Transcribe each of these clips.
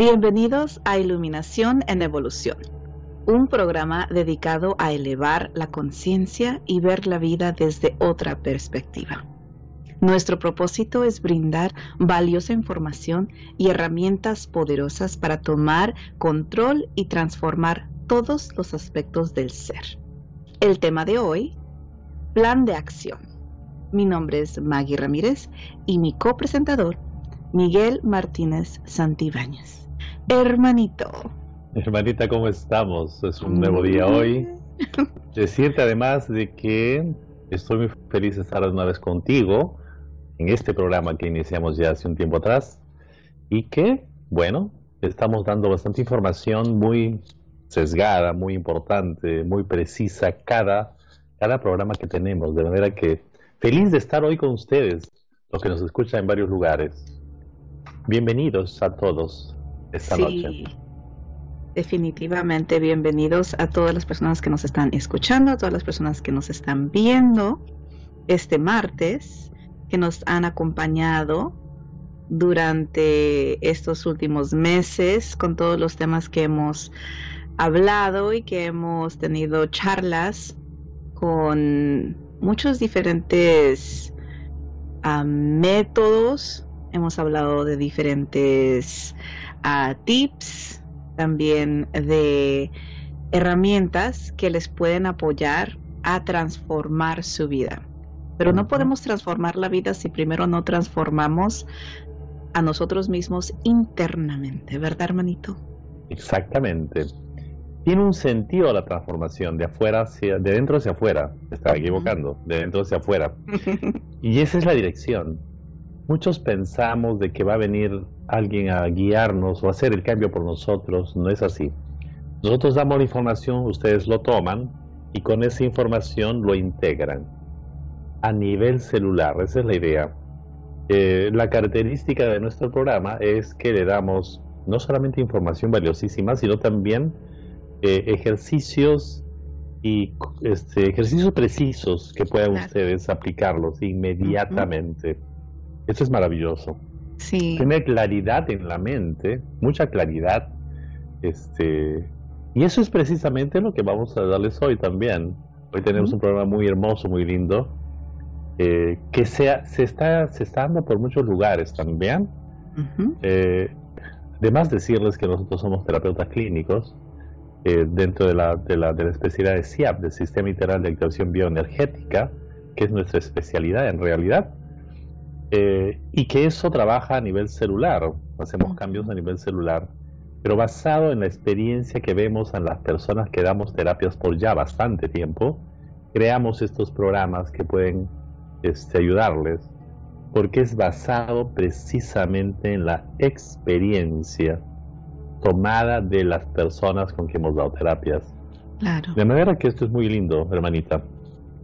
Bienvenidos a Iluminación en Evolución, un programa dedicado a elevar la conciencia y ver la vida desde otra perspectiva. Nuestro propósito es brindar valiosa información y herramientas poderosas para tomar control y transformar todos los aspectos del ser. El tema de hoy, plan de acción. Mi nombre es Maggie Ramírez y mi copresentador, Miguel Martínez Santibáñez. Hermanito. Hermanita, ¿cómo estamos? Es un nuevo día hoy. Decirte además de que estoy muy feliz de estar una vez contigo en este programa que iniciamos ya hace un tiempo atrás y que, bueno, estamos dando bastante información muy sesgada, muy importante, muy precisa cada, cada programa que tenemos. De manera que feliz de estar hoy con ustedes, los que nos escuchan en varios lugares. Bienvenidos a todos sí, Definitivamente bienvenidos a todas las personas que nos están escuchando, a todas las personas que nos están viendo este martes, que nos han acompañado durante estos últimos meses con todos los temas que hemos hablado y que hemos tenido charlas con muchos diferentes ah, métodos. Hemos hablado de diferentes a tips, también de herramientas que les pueden apoyar a transformar su vida. Pero no podemos transformar la vida si primero no transformamos a nosotros mismos internamente, ¿verdad, hermanito? Exactamente. Tiene un sentido la transformación de afuera hacia, de dentro hacia afuera. estaba equivocando, de dentro hacia afuera. y esa es la dirección. Muchos pensamos de que va a venir alguien a guiarnos o a hacer el cambio por nosotros. No es así. Nosotros damos la información, ustedes lo toman y con esa información lo integran a nivel celular. Esa es la idea. Eh, la característica de nuestro programa es que le damos no solamente información valiosísima, sino también eh, ejercicios y este, ejercicios precisos que puedan ustedes aplicarlos inmediatamente. Eso es maravilloso. Sí. Tener claridad en la mente, mucha claridad. Este, y eso es precisamente lo que vamos a darles hoy también. Hoy tenemos un programa muy hermoso, muy lindo, eh, que sea, se, está, se está dando por muchos lugares también. Eh, además decirles que nosotros somos terapeutas clínicos eh, dentro de la, de, la, de la especialidad de SIAP, del Sistema Integral de Activación Bioenergética, que es nuestra especialidad en realidad. Eh, y que eso trabaja a nivel celular, hacemos cambios a nivel celular, pero basado en la experiencia que vemos en las personas que damos terapias por ya bastante tiempo, creamos estos programas que pueden este, ayudarles, porque es basado precisamente en la experiencia tomada de las personas con que hemos dado terapias. Claro. De manera que esto es muy lindo, hermanita.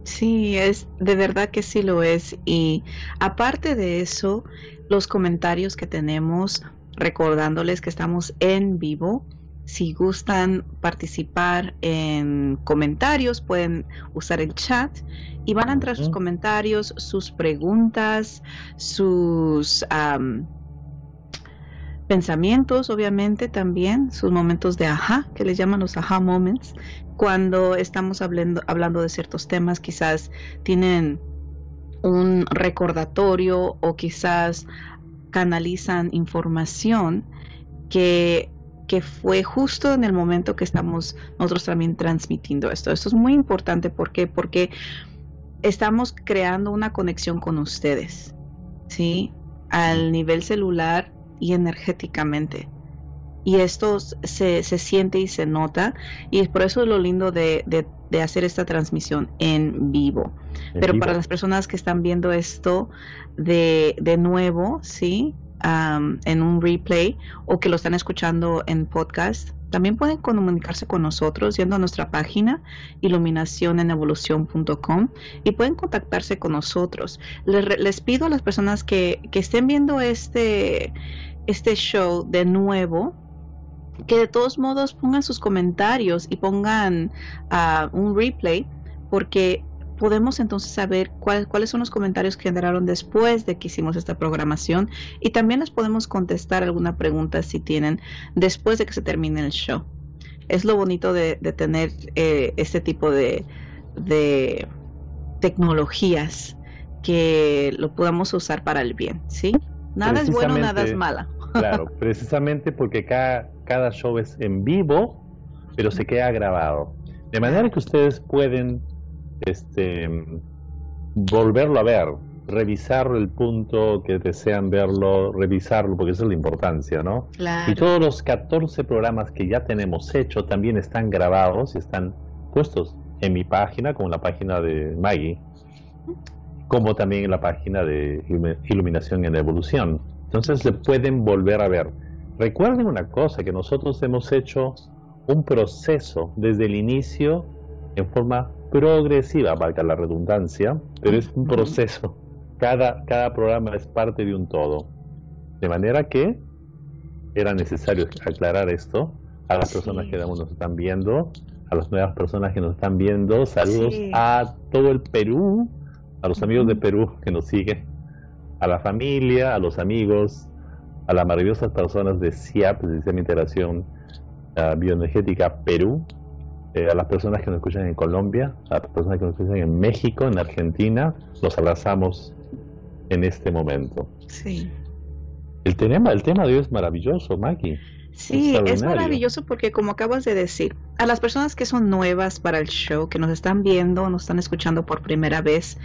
Sí, es de verdad que sí lo es. Y aparte de eso, los comentarios que tenemos, recordándoles que estamos en vivo. Si gustan participar en comentarios, pueden usar el chat y van a entrar sus comentarios, sus preguntas, sus pensamientos, obviamente también, sus momentos de ajá, que les llaman los ajá moments, cuando estamos hablando, hablando de ciertos temas, quizás tienen un recordatorio o quizás canalizan información que, que fue justo en el momento que estamos nosotros también transmitiendo esto. Esto es muy importante ¿por porque estamos creando una conexión con ustedes, ¿sí? Al nivel celular y energéticamente y esto se, se, siente y se nota y es por eso lo lindo de, de, hacer esta transmisión en vivo. Pero para las personas que están viendo esto de, de nuevo, ¿sí? en un replay o que lo están escuchando en podcast, también pueden comunicarse con nosotros yendo a nuestra página iluminacionenevolución.com y pueden contactarse con nosotros. Les, les pido a las personas que, que estén viendo este, este show de nuevo, que de todos modos pongan sus comentarios y pongan uh, un replay porque podemos entonces saber cuáles son los comentarios que generaron después de que hicimos esta programación y también les podemos contestar alguna pregunta si tienen después de que se termine el show. Es lo bonito de, tener eh, este tipo de, de tecnologías que lo podamos usar para el bien, ¿sí? Nada es bueno, nada es mala. Claro, precisamente porque cada, cada show es en vivo, pero se queda grabado. De manera que ustedes pueden este, volverlo a ver, revisar el punto que desean verlo, revisarlo, porque esa es la importancia, ¿no? Y todos los 14 programas que ya tenemos hecho también están grabados y están puestos en mi página, como la página de Maggie, como también en la página de Iluminación en Evolución. Entonces se pueden volver a ver. Recuerden una cosa, que nosotros hemos hecho un proceso desde el inicio en forma progresiva, valga la redundancia, pero es un proceso. Cada, cada programa es parte de un todo. De manera que era necesario aclarar esto a las personas que nos están viendo, a las nuevas personas que nos están viendo. Saludos a todo el Perú, a los amigos de Perú que nos siguen, a la familia, a los amigos, a las maravillosas personas de CIAP, de Sistema de Integración Bioenergética Perú, eh, a las personas que nos escuchan en Colombia, a las personas que nos escuchan en México, en Argentina, los abrazamos en este momento. Sí. El tema, el tema de hoy es maravilloso, Maggie. Sí, es maravilloso porque como acabas de decir, a las personas que son nuevas para el show, que nos están viendo, nos están escuchando por primera vez,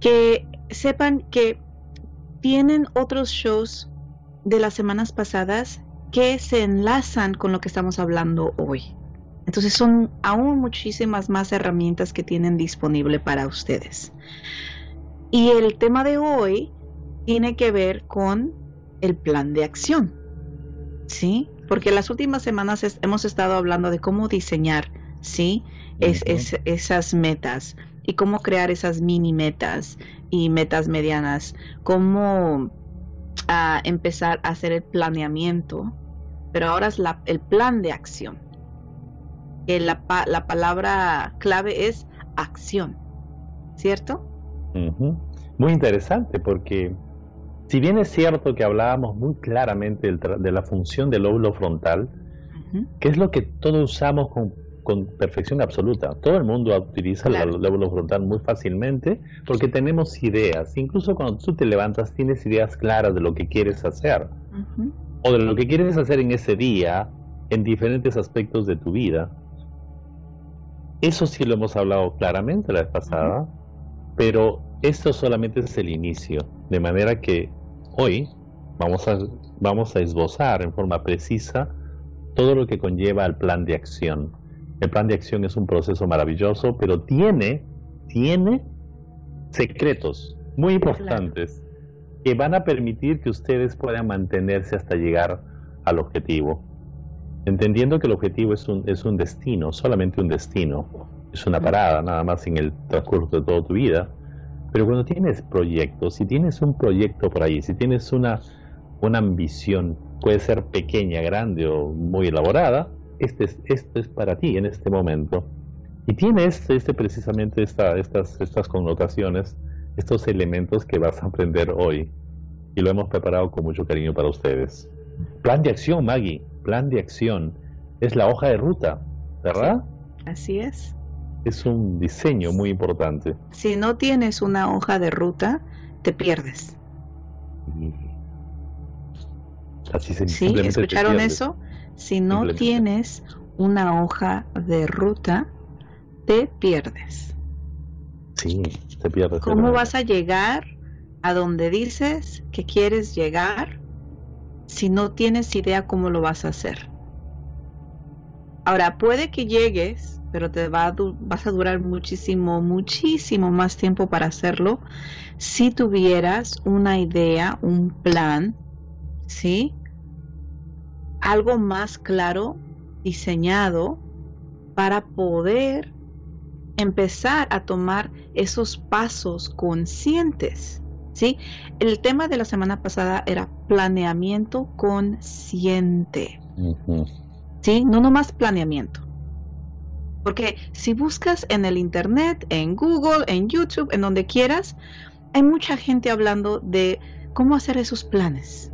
que sepan que tienen otros shows de las semanas pasadas que se enlazan con lo que estamos hablando hoy. Entonces son aún muchísimas más herramientas que tienen disponible para ustedes. Y el tema de hoy tiene que ver con el plan de acción. ¿Sí? Porque las últimas semanas hemos estado hablando de cómo diseñar, ¿sí? Es, esas metas y cómo crear esas mini metas y metas medianas, cómo ah, empezar a hacer el planeamiento, pero ahora es el plan de acción. La, la palabra clave es acción, ¿cierto? Muy interesante porque si bien es cierto que hablábamos muy claramente de la función del lóbulo frontal, que es lo que todos usamos con, perfección absoluta. Todo el mundo utiliza el lóbulo frontal muy fácilmente porque tenemos ideas. Incluso cuando tú te levantas tienes ideas claras de lo que quieres hacer o de lo que quieres hacer en ese día en diferentes aspectos de tu vida. Eso sí lo hemos hablado claramente la vez pasada, pero esto solamente es el inicio, de manera que hoy vamos a, vamos a esbozar en forma precisa todo lo que conlleva el plan de acción. El plan de acción es un proceso maravilloso, pero tiene, tiene secretos muy importantes que van a permitir que ustedes puedan mantenerse hasta llegar al objetivo. Entendiendo que el objetivo es un, es un destino, solamente un destino, es una parada nada más en el transcurso de toda tu vida, pero cuando tienes proyectos, si tienes un proyecto por ahí, si tienes una, una ambición, puede ser pequeña, grande o muy elaborada, este es, esto es para ti en este momento. Y tiene este, este precisamente esta, estas, estas connotaciones, estos elementos que vas a aprender hoy. Y lo hemos preparado con mucho cariño para ustedes. Plan de acción, Maggie plan de acción es la hoja de ruta, ¿verdad? así es. Es un diseño muy importante. Si no tienes una hoja de ruta, te pierdes. Así se ¿Sí? ¿Escucharon eso? Si no tienes una hoja de ruta, te pierdes. Sí, te pierdes. ¿Cómo vas a llegar a donde dices que quieres llegar si no tienes idea cómo lo vas a hacer. Ahora, puede que llegues, pero te va vas a durar muchísimo, muchísimo más tiempo para hacerlo si tuvieras una idea, un plan, ¿sí? Algo más claro, diseñado para poder empezar a tomar esos pasos conscientes ¿sí? El tema de la semana pasada era planeamiento consciente, ¿sí? No nomás planeamiento. Porque si buscas en el Internet, en Google, en YouTube, en donde quieras, hay mucha gente hablando de cómo hacer esos planes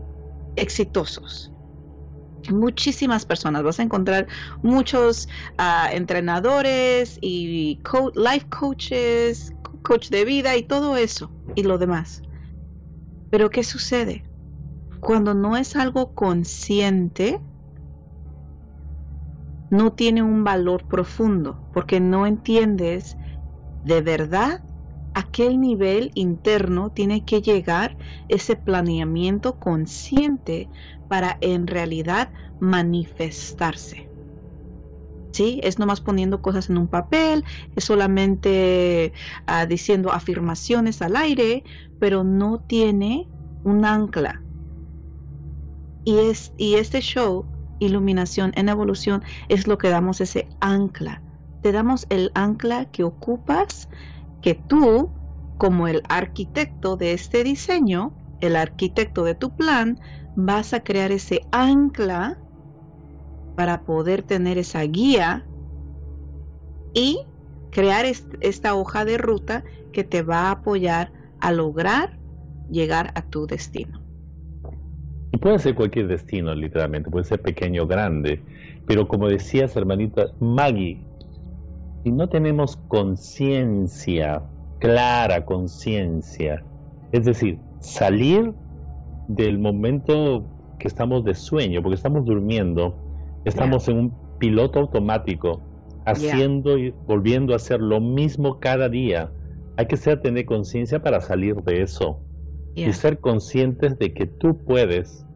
exitosos. Muchísimas personas, vas a encontrar muchos ah, entrenadores y life coaches, coach de vida y todo eso y lo demás. Pero ¿qué sucede? Cuando no es algo consciente, no tiene un valor profundo, porque no entiendes de verdad a qué nivel interno tiene que llegar ese planeamiento consciente para en realidad manifestarse. ¿Sí? Es nomás poniendo cosas en un papel, es solamente ah, diciendo afirmaciones al aire, pero no tiene un ancla. Y, es, y este show iluminación en evolución es lo que damos ese ancla. Te damos el ancla que ocupas, que tú, como el arquitecto de este diseño, el arquitecto de tu plan, vas a crear ese ancla para poder tener esa guía y crear esta hoja de ruta que te va a apoyar a lograr llegar a tu destino. Y puede ser cualquier destino, literalmente, puede ser pequeño o grande. Pero como decías, hermanita Maggie, si no tenemos conciencia, clara conciencia, es decir, salir del momento que estamos de sueño, porque estamos durmiendo, estamos en un piloto automático, haciendo y volviendo a hacer lo mismo cada día. Hay que ser tener conciencia para salir de eso. Y ser conscientes de que tú puedes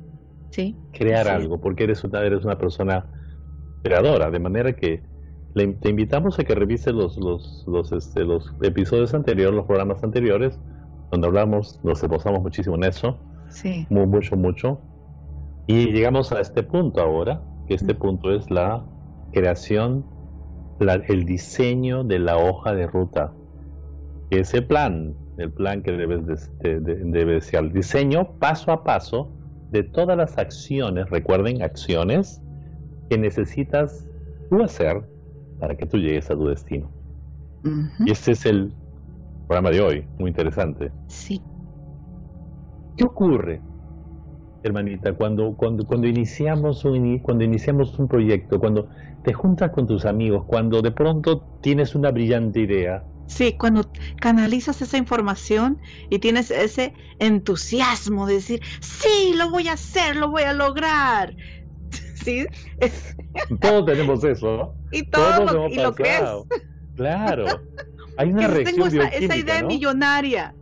crear algo, porque eres una, eres una persona creadora, de manera que te invitamos a que revises los, los, los, este, los episodios anteriores, los programas anteriores, donde hablamos, nos esforzamos muchísimo en eso, sí. mucho, mucho, y llegamos a este punto ahora, que este punto es la creación, el diseño de la hoja de ruta, ese plan, el plan que debes de, debe ser el diseño paso a paso de todas las acciones, recuerden, acciones que necesitas tú hacer para que tú llegues a tu destino. Y este es el programa de hoy, muy interesante. Sí. ¿Qué ocurre, hermanita, cuando, cuando, cuando, iniciamos un, cuando iniciamos un proyecto, cuando te juntas con tus amigos, cuando de pronto tienes una brillante idea, Sí, cuando canalizas esa información y tienes ese entusiasmo de decir, sí, lo voy a hacer, lo voy a lograr. Sí. Todos tenemos eso. Y todo lo, que es. Claro. Hay una reacción tengo esa, esa idea millonaria.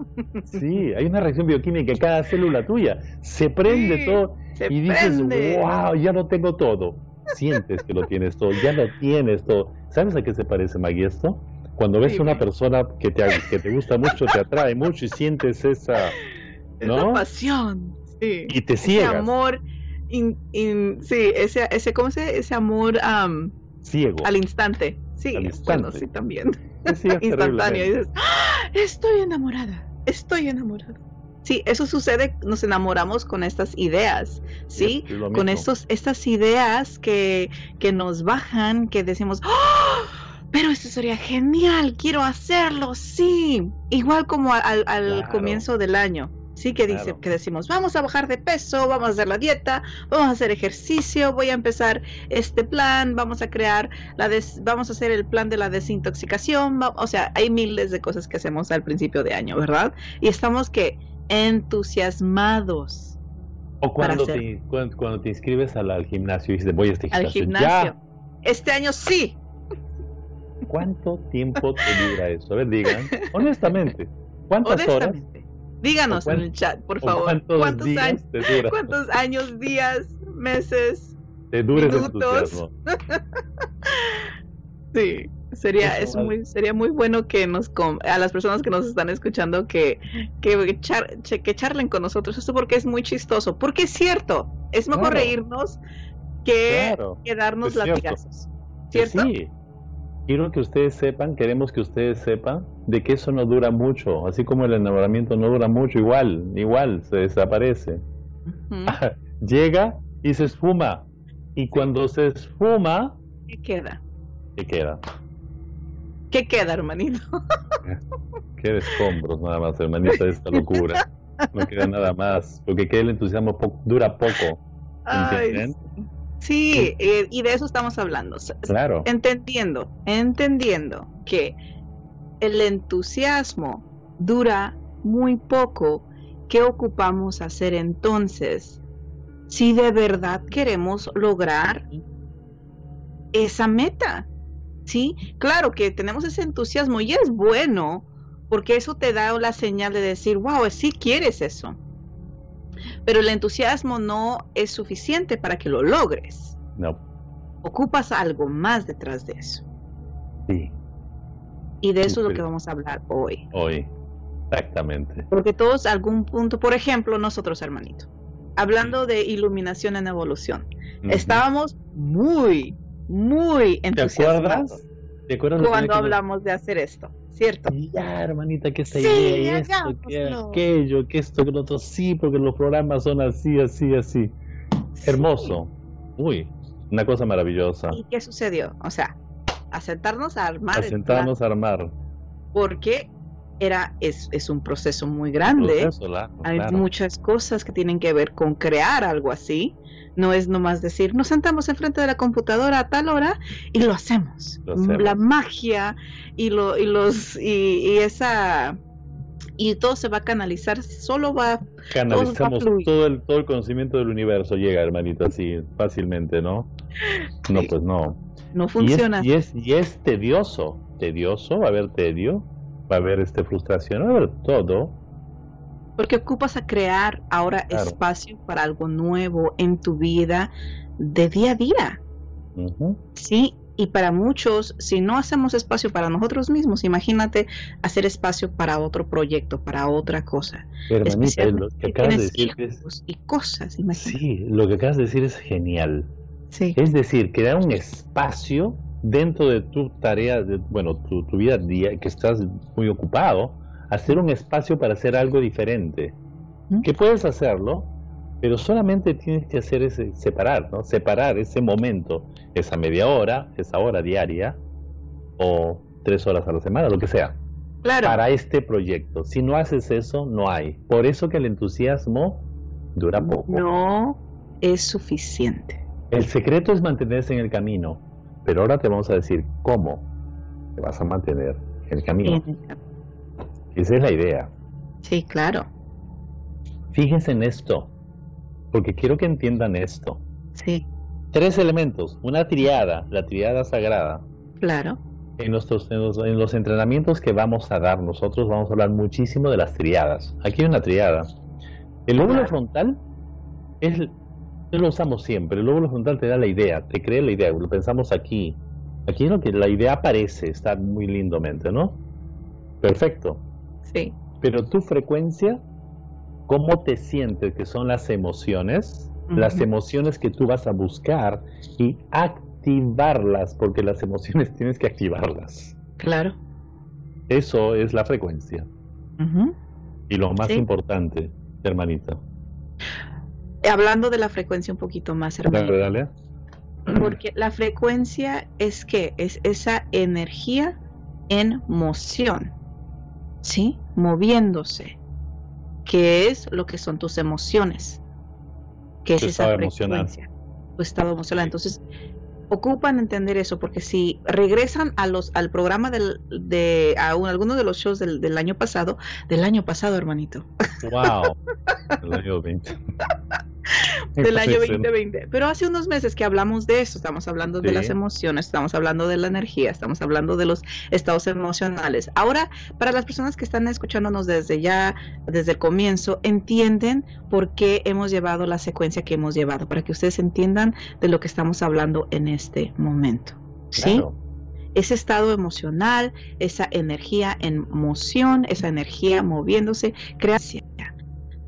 Sí, hay una reacción bioquímica en cada célula tuya. Se prende todo y dices, wow, ya lo tengo todo. Sientes que lo tienes todo, ya lo tienes todo. ¿Sabes a qué se parece, Maggie, esto? Cuando ves a una persona que te, que te gusta mucho, te atrae mucho y sientes esa, ¿no? pasión, sí. Y te ciegas. Ese amor, sí, ese, ese, ¿cómo se Ese amor ciego. Al instante. Sí, al instante. Bueno, sí, también. Instantáneo. Y dices, ¡Ah! estoy enamorada, estoy enamorada. Sí, eso sucede, nos enamoramos con estas ideas, ¿sí? con estos, estas ideas que, que nos bajan, que decimos, ¡Oh! pero esto sería genial, quiero hacerlo, sí. Igual como al, comienzo del año. Sí, que dice, que decimos, vamos a bajar de peso, vamos a hacer la dieta, vamos a hacer ejercicio, voy a empezar este plan, vamos a crear la vamos a hacer el plan de la desintoxicación, o sea, hay miles de cosas que hacemos al principio de año, ¿verdad? Y estamos que entusiasmados. O cuando, te, cuando, te inscribes al, gimnasio y dices, voy a este gimnasio. Al gimnasio. Este año sí, ¿Cuánto tiempo te dura eso? A ver, digan, honestamente, ¿cuántas horas? Díganos en el chat, por favor. ¿Cuántos, ¿Cuántos años, ¿Cuántos años, días, meses, te dura minutos? sí, sería es muy sería muy bueno que nos a las personas que nos están escuchando que que, que charlen con nosotros esto porque es muy chistoso, porque es cierto, es mejor reírnos que, darnos latigazos. ¿Cierto? Sí. Quiero que ustedes sepan, queremos que ustedes sepan de que eso no dura mucho, así como el enamoramiento no dura mucho, igual, igual se desaparece. Llega y se esfuma. Y cuando se esfuma... ¿Qué queda? ¿Qué queda? ¿Qué queda, hermanito? Qué escombros nada más, hermanita, esta locura. No queda nada más, porque que el entusiasmo dura poco. ¿Entienden? sí, eh, y de eso estamos hablando. Claro. Entendiendo, entendiendo que el entusiasmo dura muy poco, ¿qué ocupamos hacer entonces? Si de verdad queremos lograr esa meta. Sí, claro que tenemos ese entusiasmo y es bueno porque eso te da la señal de decir, wow, sí quieres eso. Pero el entusiasmo no es suficiente para que lo logres. No. Ocupas algo más detrás de eso. Sí. Y de eso es lo que vamos a hablar hoy. Hoy, exactamente. Porque todos algún punto, por ejemplo, nosotros, hermanito, hablando de iluminación en evolución, estábamos muy, muy entusiasmados. ¿Te acuerdas? Cuando hablamos de hacer esto. ¿cierto? Ya, hermanita, que esta idea, esto, que aquello, que esto, que lo otro, sí, porque los programas son así, así, así. Hermoso. Uy, una cosa maravillosa. ¿Y qué sucedió? O sea, asentarnos a armar. Asentarnos a armar. Porque era, es, es un proceso muy grande. Hay muchas cosas que tienen que ver con crear algo así. No es nomás decir, nos sentamos enfrente de la computadora a tal hora y lo hacemos. La magia y, lo, y, los, y, esa y todo se va a canalizar, solo va canalizamos todo, el todo el conocimiento del universo llega, hermanito, así fácilmente, ¿no? No, pues no. No funciona. Y es, y es, tedioso, tedioso, va a haber tedio, va a haber este frustración, va a haber todo, porque ocupas a crear ahora espacio para algo nuevo en tu vida de día a día. Sí, y para muchos, si no hacemos espacio para nosotros mismos, imagínate hacer espacio para otro proyecto, para otra cosa. Hermanita, lo que acabas de decir es... Y cosas, imagínate. Sí, lo que acabas de decir es genial. Sí. Es decir, crear un espacio dentro de tu tarea, de, bueno, tu, tu vida día, que estás muy ocupado, hacer un espacio para hacer algo diferente. Que puedes hacerlo, pero solamente tienes que hacer ese separar, ¿no? Separar ese momento, esa media hora, esa hora diaria o tres horas a la semana, lo que sea. Claro. Para este proyecto. Si no haces eso, no hay. Por eso que el entusiasmo dura poco. No es suficiente. El secreto es mantenerse en el camino, pero ahora te vamos a decir cómo te vas a mantener en el camino. Esa es la idea. Sí, claro. Fíjense en esto, porque quiero que entiendan esto. Sí. Tres elementos, una triada, la triada sagrada. Claro. En, nuestros, en los, entrenamientos que vamos a dar nosotros vamos a hablar muchísimo de las triadas. Aquí hay una triada. El lóbulo frontal es, lo usamos siempre. El lóbulo frontal te da la idea, te crea la idea. Lo pensamos aquí. Aquí es lo que la idea aparece, está muy lindamente, ¿no? Perfecto. Pero tu frecuencia, ¿cómo te sientes? Que son las emociones, las emociones que tú vas a buscar y activarlas, porque las emociones tienes que activarlas. Claro. Eso es la frecuencia. Y lo más importante, hermanita. Hablando de la frecuencia un poquito más, hermanita. Porque la frecuencia es que es esa energía en moción. ¿sí? Moviéndose, que es lo que son tus emociones, que es esa frecuencia, tu estado emocional. Entonces, ocupan entender eso, porque si regresan a los al programa del, de a algunos de los shows del, del, año pasado, del año pasado, hermanito. Wow. el año 20. del año 2020. Pero hace unos meses que hablamos de eso, estamos hablando de las emociones, estamos hablando de la energía, estamos hablando de los estados emocionales. Ahora, para las personas que están escuchándonos desde ya, desde el comienzo, entienden por qué hemos llevado la secuencia que hemos llevado, para que ustedes entiendan de lo que estamos hablando en este momento. ¿Sí? ese estado emocional, esa energía en moción, esa energía moviéndose, crea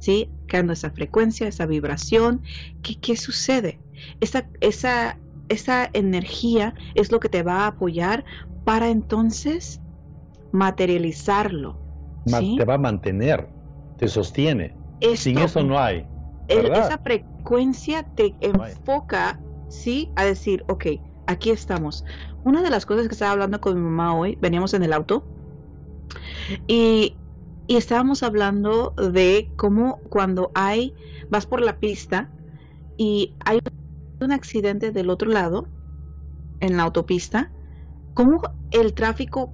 ¿sí? Creando esa frecuencia, esa vibración. ¿Qué, qué sucede? Esa, esa, esa energía es lo que te va a apoyar para entonces materializarlo. Te va a mantener, te sostiene. Sin eso no hay. esa frecuencia te enfoca, ¿sí? A decir, ok, aquí estamos. Una de las cosas que estaba hablando con mi mamá hoy, veníamos en el auto y, y estábamos hablando de cómo cuando hay, vas por la pista y hay un accidente del otro lado, en la autopista, cómo el tráfico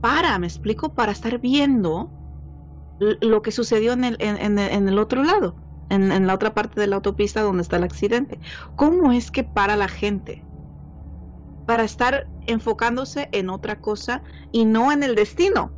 para, me explico, para estar viendo lo que sucedió en el, en, en el otro lado, en, en, la otra parte de la autopista donde está el accidente. ¿Cómo es que para la gente? Para estar enfocándose en otra cosa y no en el destino.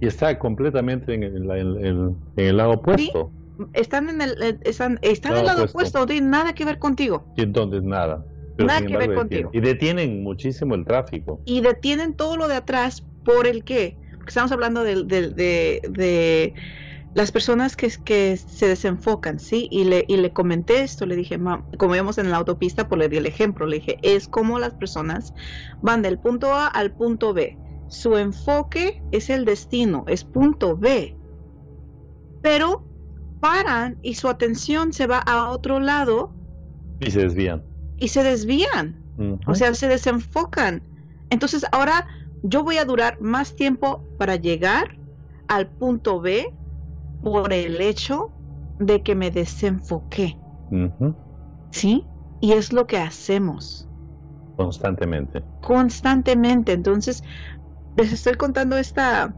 Y está completamente en el, en el lado opuesto. ¿Sí? Están en el, están, están el lado opuesto, no tienen nada que ver contigo. Y entonces nada. Nada que ver contigo. Y detienen muchísimo el tráfico. Y detienen todo lo de atrás por el qué. Porque estamos hablando de, de, de, de las personas que, que, se desenfocan, ¿sí? Y le, y le comenté esto, le dije, como íbamos en la autopista, pues le di el ejemplo, le dije, es como las personas van del punto A al punto B. Su enfoque es el destino, es punto B. Pero paran y su atención se va a otro lado. Y se desvían. Y se desvían. Uh -huh. O sea, se desenfocan. Entonces ahora yo voy a durar más tiempo para llegar al punto B por el hecho de que me desenfoqué. Uh -huh. ¿Sí? Y es lo que hacemos. Constantemente. Constantemente. Entonces, les estoy contando esta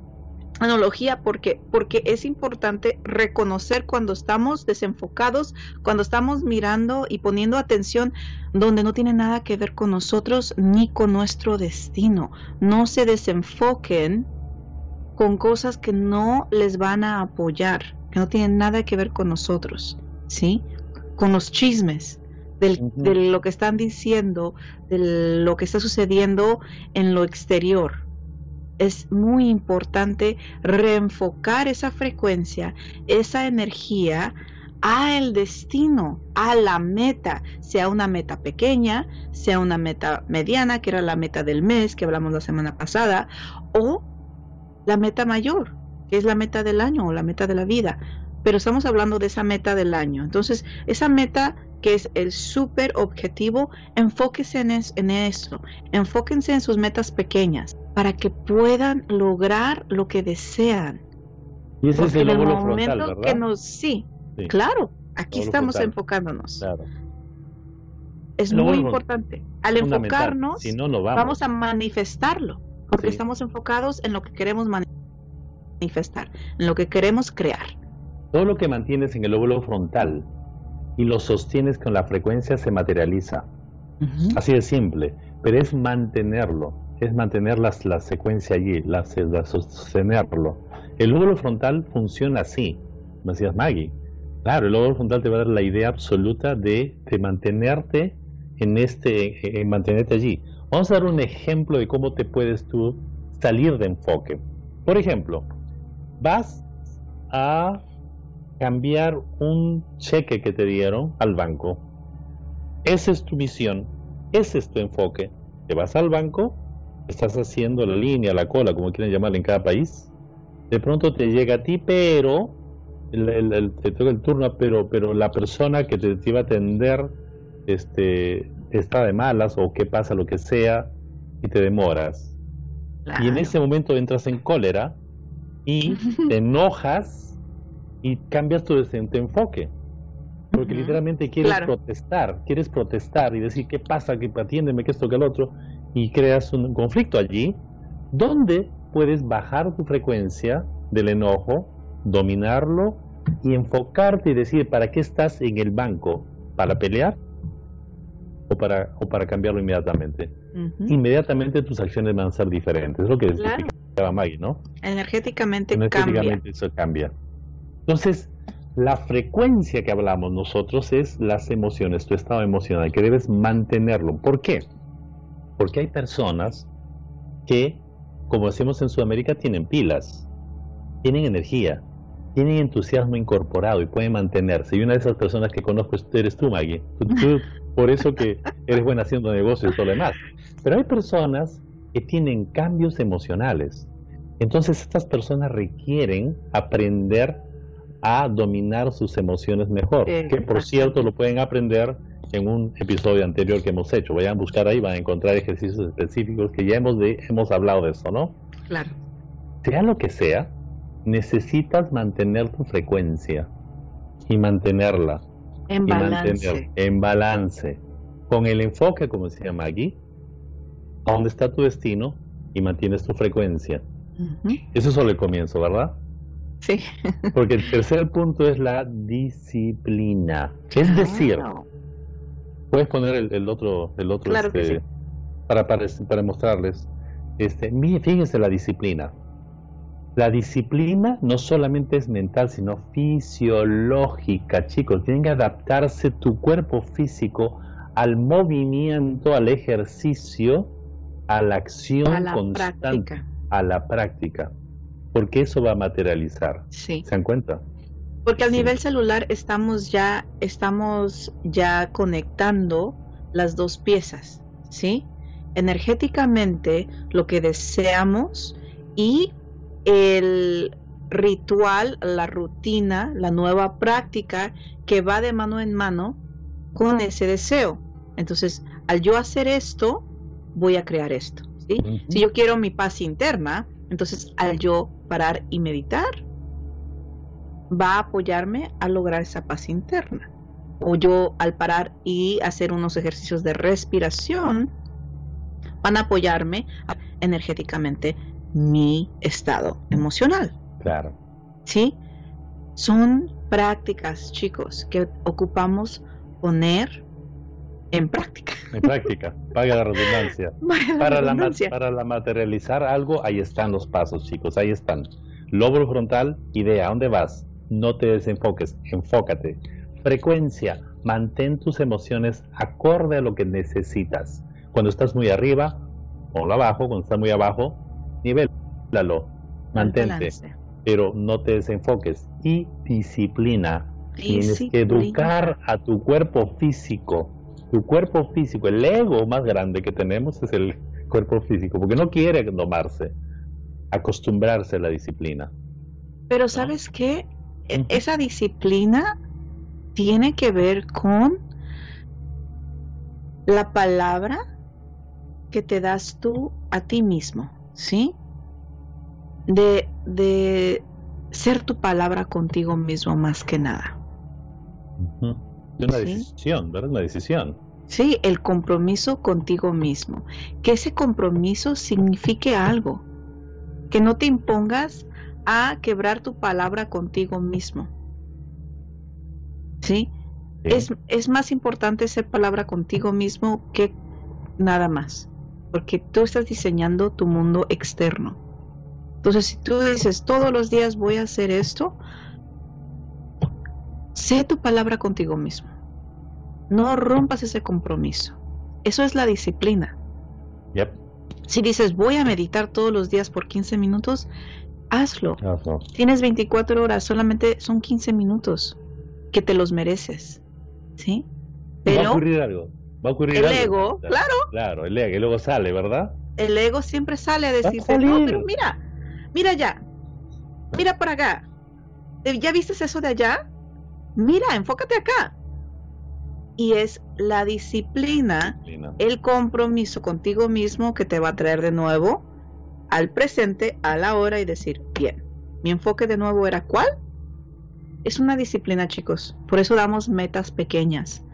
analogía porque porque es importante reconocer cuando estamos desenfocados, cuando estamos mirando y poniendo atención donde no tiene nada que ver con nosotros ni con nuestro destino. No se desenfoquen con cosas que no les van a apoyar, que no tienen nada que ver con nosotros, ¿sí? Con los chismes del, uh -huh. de lo que están diciendo, de lo que está sucediendo en lo exterior es muy importante reenfocar esa frecuencia, esa energía a el destino, a la meta, sea una meta pequeña, sea una meta mediana, que era la meta del mes que hablamos la semana pasada, o la meta mayor, que es la meta del año o la meta de la vida. Pero estamos hablando de esa meta del año. Entonces, esa meta que es el súper objetivo, enfóquense en, es, en eso, enfóquense en sus metas pequeñas para que puedan lograr lo que desean. Y ese Porque es el lóbulo frontal, ¿verdad? Que nos, sí, sí, claro, aquí estamos frontal. enfocándonos. Claro. Es muy importante. Al enfocarnos, si no, no vamos. vamos. a manifestarlo, porque sí. estamos enfocados en lo que queremos manifestar, en lo que queremos crear. Todo lo que mantienes en el lóbulo frontal y lo sostienes con la frecuencia se materializa. Uh -huh. Así de simple, pero es mantenerlo, es mantener la, la secuencia allí, la, la, sostenerlo. El lóbulo frontal funciona así, me decías Maggie. Claro, el lóbulo frontal te va a dar la idea absoluta de, de mantenerte en este, en mantenerte allí. Vamos a dar un ejemplo de cómo te puedes tú salir de enfoque. Por ejemplo, vas a cambiar un cheque que te dieron al banco. Esa es tu misión, ese es tu enfoque. Te vas al banco, estás haciendo la línea, la cola, como quieren llamarla en cada país. De pronto te llega a ti, pero el, el, el, te toca el turno, pero, pero la persona que te, te iba a atender este, está de malas o que pasa lo que sea y te demoras. Claro. Y en ese momento entras en cólera y te enojas y cambias tu, tu enfoque. Porque uh -huh. literalmente quieres claro. protestar, quieres protestar y decir qué pasa, que atiéndeme, que esto, que el otro, y creas un conflicto allí, donde puedes bajar tu frecuencia del enojo, dominarlo y enfocarte y decir para qué estás en el banco, para pelear o para, o para cambiarlo inmediatamente. Uh -huh. Inmediatamente tus acciones van a ser diferentes, es lo que claro. Maggie, ¿no? Energéticamente, Energéticamente cambia. eso cambia. Entonces, la frecuencia que hablamos nosotros es las emociones, tu estado emocional, que debes mantenerlo. ¿Por qué? Porque hay personas que, como decimos en Sudamérica, tienen pilas, tienen energía, tienen entusiasmo incorporado y pueden mantenerse. Y una de esas personas que conozco eres tú, Maggie. Tú, por eso que eres buena haciendo negocios y todo lo demás. Pero hay personas que tienen cambios emocionales. Entonces estas personas requieren aprender a dominar sus emociones mejor, que por cierto lo pueden aprender en un episodio anterior que hemos hecho. Vayan a buscar ahí, van a encontrar ejercicios específicos que ya hemos, de, hemos hablado de eso, ¿no? Claro. Sea lo que sea, necesitas mantener tu frecuencia y mantenerla. En balance. en balance. Con el enfoque, como decía Maggie, a dónde está tu destino y mantienes tu frecuencia. Eso es solo el comienzo, ¿verdad? Sí. Porque el tercer punto es la disciplina. Es decir, puedes poner el, otro, el otro este, para, para, para, mostrarles. Este, fíjense la disciplina. La disciplina no solamente es mental, sino fisiológica, chicos. Tienen que adaptarse tu cuerpo físico al movimiento, al ejercicio, a la acción a la constante, práctica. a la práctica. Porque eso va a materializar. Sí. ¿Se dan cuenta? Porque al nivel celular estamos ya, estamos ya conectando las dos piezas, ¿sí? Energéticamente lo que deseamos y el ritual, la rutina, la nueva práctica que va de mano en mano con ese deseo. Entonces, al yo hacer esto, voy a crear esto. ¿sí? Si yo quiero mi paz interna, entonces al yo parar y meditar, va a apoyarme a lograr esa paz interna. O yo al parar y hacer unos ejercicios de respiración, van a apoyarme energéticamente mi estado emocional. Claro. ¿Sí? Son prácticas, chicos, que ocupamos poner en práctica. En práctica, paga la redundancia. para, La, para la materializar algo, ahí están los pasos, chicos, ahí están. Lóbulo frontal, idea, ¿a dónde vas? No te desenfoques, enfócate. Frecuencia, mantén tus emociones acorde a lo que necesitas. Cuando estás muy arriba, ponlo abajo, cuando estás muy abajo, nivélalo, mantente, pero no te desenfoques. Y disciplina. Tienes que educar a tu cuerpo físico. Tu cuerpo físico, el ego más grande que tenemos es el cuerpo físico, porque no quiere domarse, acostumbrarse a la disciplina. Pero sabes qué, e, esa disciplina tiene que ver con la palabra que te das tú a ti mismo. ¿sí? De, de ser tu palabra contigo mismo más que nada. Es una decisión, ¿verdad? Una decisión. Sí, el compromiso contigo mismo. Que ese compromiso signifique algo. Que no te impongas a quebrar tu palabra contigo mismo. ¿Sí? Es, es más importante ser palabra contigo mismo que nada más porque tú estás diseñando tu mundo externo. Entonces, si tú dices, todos los días voy a hacer esto, sé tu palabra contigo mismo. No rompas ese compromiso. Eso es la disciplina. Si dices, voy a meditar todos los días por 15 minutos, hazlo. Tienes 24 horas, solamente son 15 minutos que te los mereces. ¿Sí? Pero... Va a ocurrir algo va a ocurrir el ego, claro. Claro, el ego, y luego sale, ¿verdad? El ego siempre sale a decirte, no, pero mira, mira ya, mira por acá. ¿Ya viste eso de allá? Mira, enfócate acá. Y es la disciplina, el compromiso contigo mismo que te va a traer de nuevo al presente, a la hora y decir, bien, mi enfoque de nuevo era cuál? Es una disciplina, chicos. Por eso damos metas pequeñas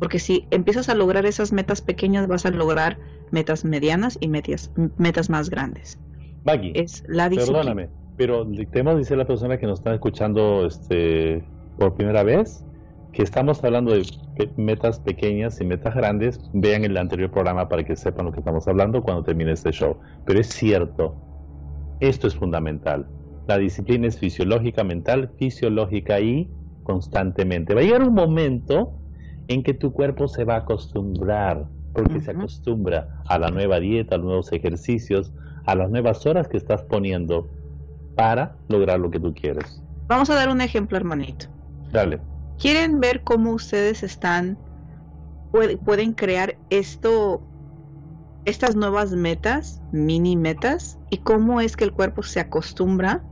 porque si empiezas a lograr esas metas pequeñas, vas a lograr metas medianas y metas, metas más grandes. Maggie, es la disciplina. Perdóname, pero tenemos dice la persona que nos está escuchando este, por primera vez que estamos hablando de metas pequeñas y metas grandes. Vean el anterior programa para que sepan lo que estamos hablando cuando termine este show. Pero es cierto, esto es fundamental. La disciplina es fisiológica, mental, fisiológica y constantemente. Va a llegar un momento en que tu cuerpo se va a acostumbrar, porque se acostumbra a la nueva dieta, a los nuevos ejercicios, a las nuevas horas que estás poniendo para lograr lo que tú quieres. Vamos a dar un ejemplo, hermanito. Dale. ¿Quieren ver cómo ustedes están, pueden crear esto, estas nuevas metas, mini metas, y cómo es que el cuerpo se acostumbra?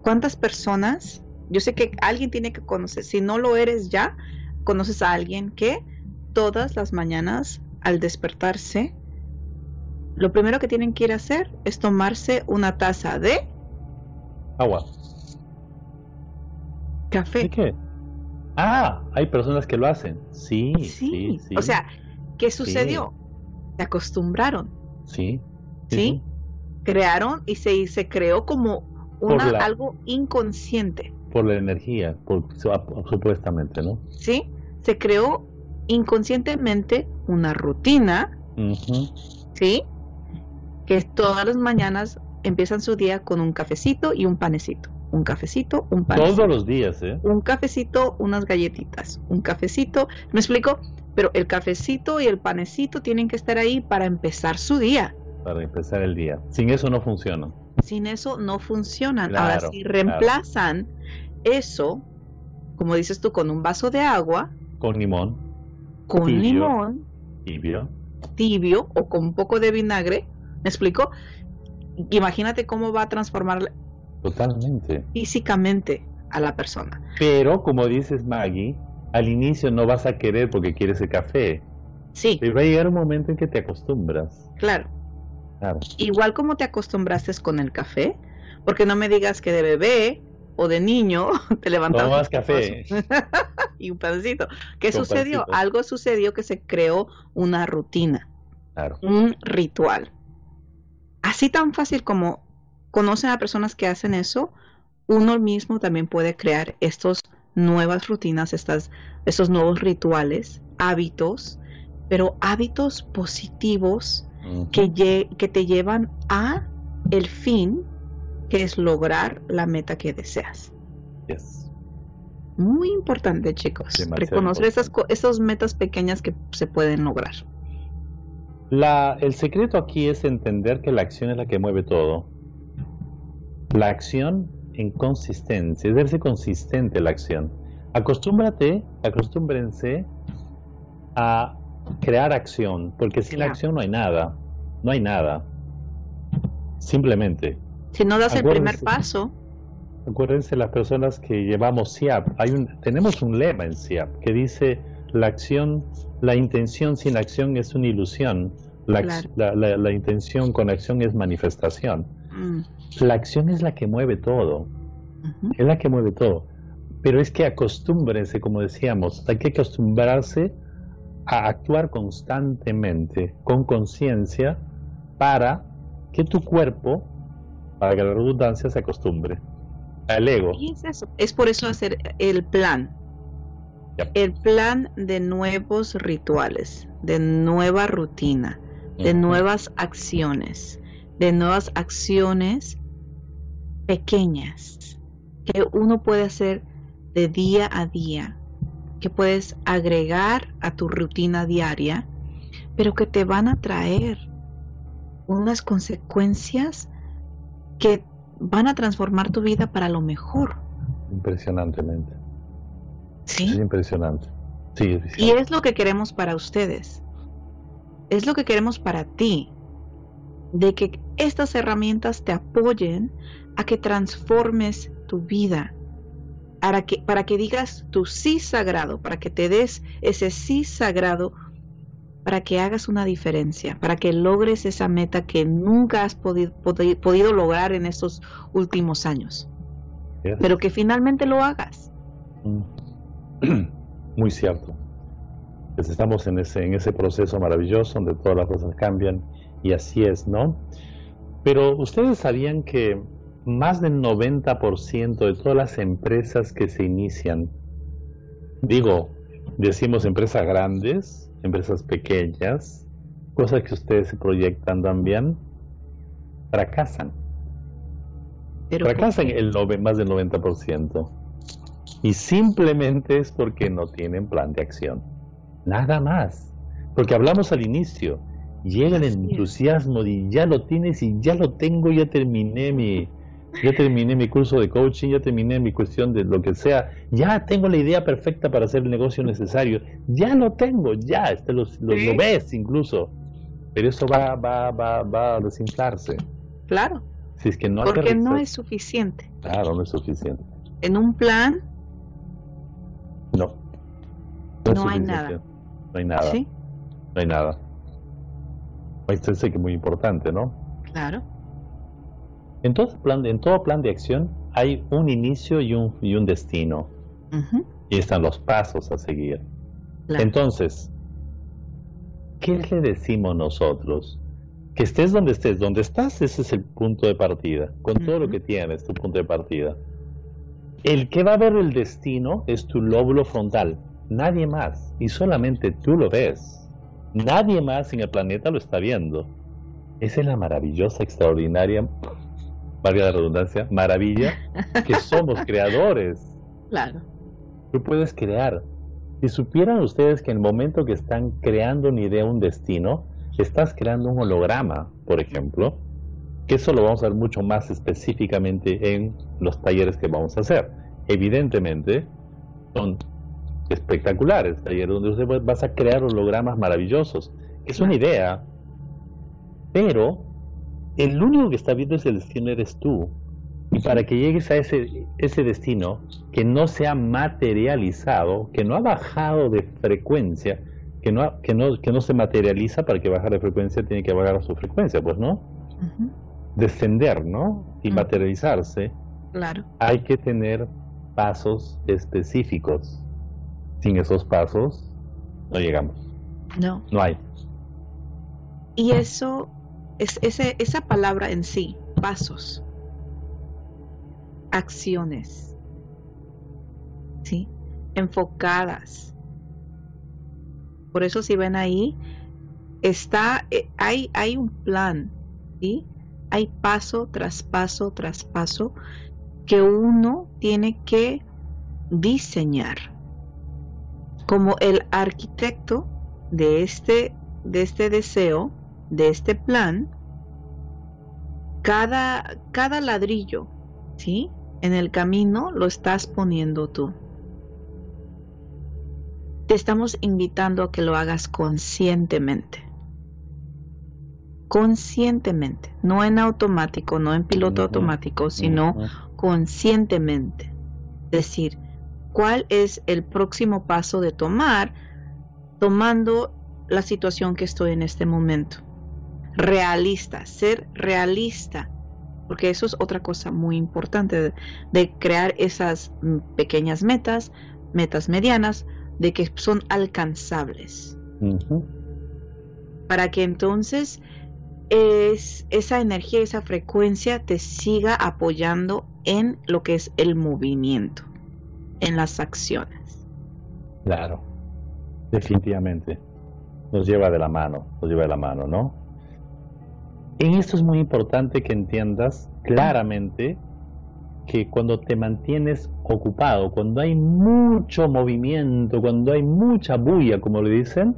¿Cuántas personas? Yo sé que alguien tiene que conocer, si no lo eres ya, conoces a alguien que todas las mañanas al despertarse, lo primero que tienen que ir a hacer es tomarse una taza de Agua. café. ¿De qué? Ah, hay personas que lo hacen. Sí, sí, sí. O sea, ¿qué sucedió? Se acostumbraron, sí. ¿sí? Crearon y se, se creó como una, la- algo inconsciente, Por la energía, por, su- supuestamente, ¿no? ¿sí? Se creó inconscientemente una rutina. ¿sí? Que todas las mañanas empiezan su día con un cafecito y un panecito. Un cafecito, un panecito. Todos los días, ¿eh? un cafecito, unas galletitas, un cafecito, ¿me explico? Pero el cafecito y el panecito tienen que estar ahí para empezar su día. Para empezar el día. Sin eso no funciona. Sin eso no funcionan. Ahora, Claro, si claro. reemplazan eso, como dices tú, con un vaso de agua, Con limón, con Tibio. limón tibio. tibio o con un poco de vinagre, ¿me explico? Imagínate cómo va a transformar Totalmente. físicamente a la persona. Pero, como dices Maggie, al inicio no vas a querer porque quieres el café. Sí, Pero va a llegar un momento en que te acostumbras. claro. Claro. igual como te acostumbraste con el café, porque no me digas que de bebé o de niño te levantabas Tomas café. y un pedacito. ¿Qué Con sucedió? pancito. Algo sucedió que se creó una rutina, Claro. un ritual. Así tan fácil como conocen a personas que hacen eso, uno mismo también puede crear estas nuevas rutinas, estas, estos nuevos rituales, hábitos, pero hábitos positivos que, te llevan a el fin, que es lograr la meta que deseas. Yes. Muy importante, chicos. Demasiado Reconocer esas, esas metas pequeñas que se pueden lograr. La, el secreto aquí es entender que la acción es la que mueve todo. La acción en consistencia, es verse consistente la acción. Acostúmbrate, acostúmbrense a crear acción, porque sin Claro. acción no hay nada, no hay nada. Simplemente. Si no das el primer paso, Acuérdense las personas que llevamos SIAP. Hay un, tenemos un lema en SIAP que dice la acción, la intención sin acción es una ilusión. La, Claro. la- la- la intención con acción es manifestación. Mm, La acción es la que mueve todo. Es la que mueve todo. Pero es que acostúmbrense, como decíamos, hay que acostumbrarse a actuar constantemente, con conciencia, para que tu cuerpo, para que la redundancia se acostumbre. Al ego. y es eso. Es por eso hacer el plan. El plan de nuevos rituales, de nueva rutina, de nuevas acciones, de nuevas acciones pequeñas que uno puede hacer de día a día, que puedes agregar a tu rutina diaria, pero que te van a traer unas consecuencias que van a transformar tu vida para lo mejor. Impresionantemente. Es ¿Sí? impresionante. Sí, sí. Y es lo que queremos para ustedes. Es lo que queremos para ti. De que estas herramientas te apoyen a que transformes tu vida. Para que, para que digas tu sí sagrado, para que te des ese sí sagrado, para que hagas una diferencia, para que logres esa meta que nunca has podido, podi- podido lograr en estos últimos años. Pero que finalmente lo hagas. Mm. Muy cierto. Pues estamos en ese, en ese proceso maravilloso donde todas las cosas cambian y así es, ¿no? Pero ustedes sabían que más del 90% de todas las empresas que se inician, digo, decimos empresas grandes, empresas pequeñas, cosas que ustedes se proyectan también, fracasan. Pero Fracasan el nove- más del 90%. Y simplemente es porque no tienen plan de acción. Nada más. Porque hablamos al inicio. Llega el entusiasmo de ya lo tienes y ya lo tengo, ya terminé mi, ya terminé mi curso de coaching, ya terminé mi cuestión de lo que sea, ya tengo la idea perfecta para hacer el negocio necesario, ya lo tengo, ya, este lo, lo- Sí. lo ves incluso. Pero eso va, va, va, va a desinflarse. claro, Si es que no porque no es suficiente. Claro, no es suficiente. En un plan No. No hay nada. No hay nada. Sí, No hay nada. Esto es que es muy importante, ¿no? claro. En todo plan, en todo plan de acción hay un inicio y un, y un destino. Y están los pasos a seguir. claro. Entonces, ¿qué le decimos nosotros? Que estés donde estés, donde estás, ese es el punto de partida. Con todo lo que tienes, tu punto de partida. El que va a ver el destino es tu lóbulo frontal, nadie más. Y solamente tú lo ves. Nadie más en el planeta lo está viendo. Esa es la maravillosa, extraordinaria, valga la redundancia, maravilla que somos creadores. Claro. Tú puedes crear. Si supieran ustedes que en el momento que están creando una idea, un destino, estás creando un holograma, por ejemplo, que eso lo vamos a ver mucho más específicamente en los talleres que vamos a hacer. Evidentemente, son espectaculares talleres donde usted va- vas a crear hologramas maravillosos. Es una idea, pero el único que está viendo ese destino eres tú. Y para que llegues a ese, ese destino que no se ha materializado, que no ha bajado de frecuencia, que no, que no, que no se materializa para que bajar de frecuencia, tiene que bajar a su frecuencia, pues no. Ujú, Descender, ¿no? Y materializarse, Claro. hay que tener pasos específicos. Sin esos pasos, no llegamos. No. No hay. Y eso, es, ese, esa palabra en sí, pasos, acciones, ¿sí? Enfocadas. Por eso si ven ahí, está, eh, hay, hay un plan, ¿sí? Hay paso tras paso tras paso que uno tiene que diseñar. Como el arquitecto de este, de este deseo, de este plan, cada, cada ladrillo, ¿sí? En el camino lo estás poniendo tú. Te estamos invitando a que lo hagas conscientemente. Conscientemente, no en automático, no en piloto automático, sino conscientemente. Decir, ¿cuál es el próximo paso de tomar tomando la situación que estoy en este momento? Realista, ser realista, porque eso es otra cosa muy importante de, de crear esas mm, pequeñas metas, metas medianas, de que son alcanzables, para que entonces es, esa energía, esa frecuencia te siga apoyando en lo que es el movimiento, en las acciones. Claro, definitivamente. Nos lleva de la mano, nos lleva de la mano, ¿no? En esto es muy importante que entiendas claramente que cuando te mantienes ocupado, cuando hay mucho movimiento, cuando hay mucha bulla, como le dicen,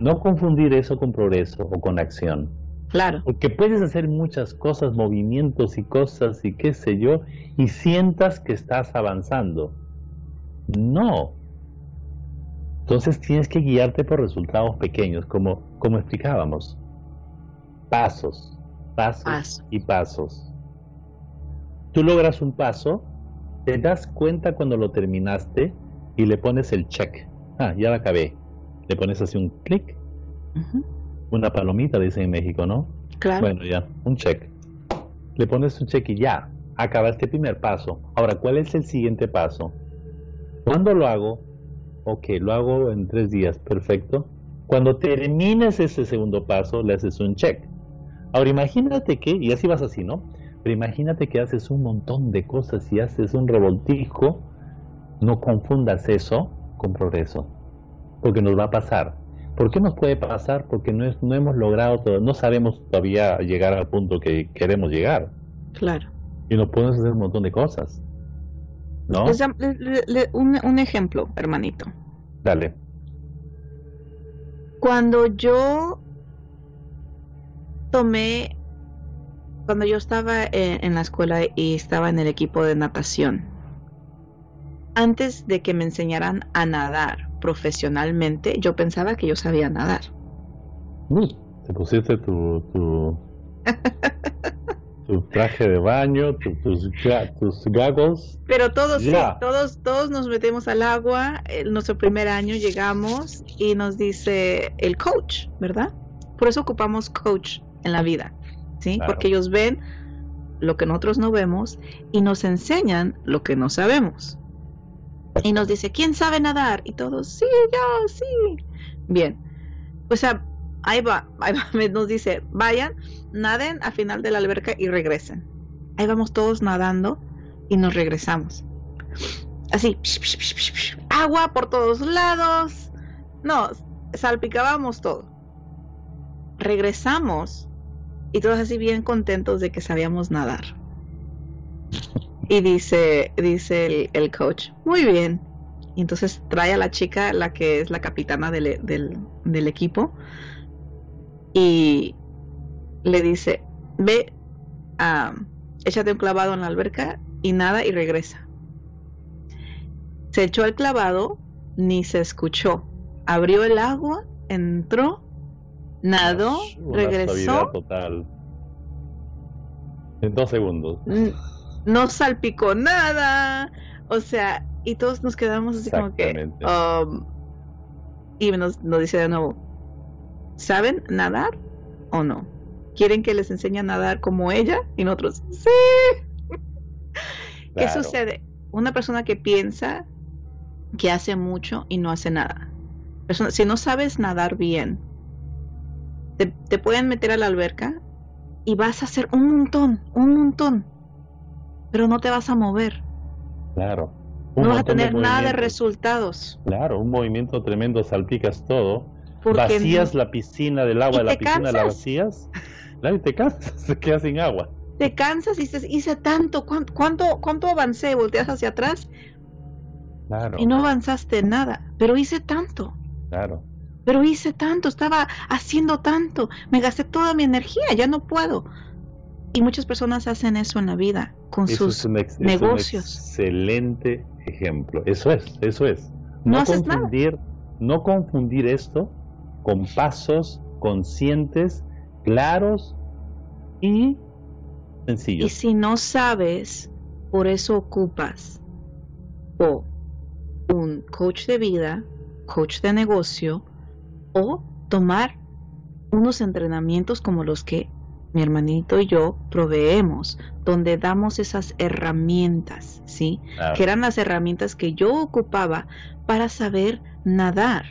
no confundir eso con progreso o con acción. Claro, Porque puedes hacer muchas cosas, movimientos y cosas y qué sé yo, y sientas que estás avanzando. No. Entonces tienes que guiarte por resultados pequeños, como, como explicábamos. Pasos, pasos Paso. y pasos. Tú logras un paso, te das cuenta cuando lo terminaste y le pones el check. Ah, ya la acabé. Le pones así un clic, una palomita, dicen en México, ¿no? claro, Bueno, ya, un check. Le pones un check y ya, acabaste el primer paso. Ahora, ¿cuál es el siguiente paso? ¿Cuándo lo hago? Ok, lo hago en tres días, perfecto. Cuando termines ese segundo paso, le haces un check. Ahora, imagínate que, y así vas así, ¿no? Pero imagínate que haces un montón de cosas y haces un revoltijo. No confundas eso con progreso, porque nos va a pasar. ¿Por qué nos puede pasar? Porque no, es- no hemos logrado, todo- no sabemos todavía llegar al punto que queremos llegar. claro. Y no podemos hacer un montón de cosas. ¿No? Les dam- le- le- le- un, un ejemplo, hermanito. Dale. Cuando yo tomé, cuando yo estaba en, en la escuela y estaba en el equipo de natación, antes de que me enseñaran a nadar profesionalmente, yo pensaba que yo sabía nadar. Te pusiste tu, tu, tu traje de baño, tus, tus gagos. Pero todos, sí, todos, todos nos metemos al agua. En nuestro primer año llegamos y nos dice el coach, ¿verdad? Por eso ocupamos coach en la vida, ¿sí? Porque ellos ven lo que nosotros no vemos y nos enseñan lo que no sabemos. Y nos dice, ¿quién sabe nadar? Y todos, sí, yo, sí. Bien, pues ahí va, va, nos dice, vayan, naden al final de la alberca y regresen. Ahí vamos todos nadando y nos regresamos. Así, agua por todos lados. No, salpicábamos todo. Regresamos y todos así bien contentos de que sabíamos nadar. Y dice, dice el, coach, muy bien, y entonces trae a la chica, la que es la capitana del, equipo, y le dice, ve, échate un clavado en la alberca y nada y regresa. Se echó el clavado, ni se escuchó. Abrió el agua, entró, nadó, regresó. Total. En dos segundos. No salpicó nada. O sea, y todos nos quedamos así como que... Um, y nos, nos dice de nuevo, ¿saben nadar o no? ¿Quieren que les enseñe a nadar como ella? Y nosotros, sí. ¿Qué sucede? Una persona que piensa que hace mucho y no hace nada. si no sabes nadar bien, te, te, pueden meter a la alberca y vas a hacer un montón, un montón, pero no te vas a mover. Claro no vas a tener nada de resultados. Claro, un movimiento tremendo, salpicas todo. Vacías la piscina del agua, la piscina la vacías. Y te cansas, se queda sin agua. Te cansas y dices, hice tanto, ¿cuánto, cuánto, cuánto avancé? Volteas hacia atrás claro. y no avanzaste nada, pero hice tanto. Claro. Pero hice tanto, estaba haciendo tanto, me gasté toda mi energía, ya no puedo. Y muchas personas hacen eso en la vida con sus negocios. excelente ejemplo. Eso es, eso es. No, confundir, no confundir esto con pasos conscientes, claros y sencillos. Y si no sabes, por eso ocupas o un coach de vida, coach de negocio o tomar unos entrenamientos como los que mi hermanito y yo proveemos, donde damos esas herramientas, ¿sí? Que eran las herramientas que yo ocupaba para saber nadar,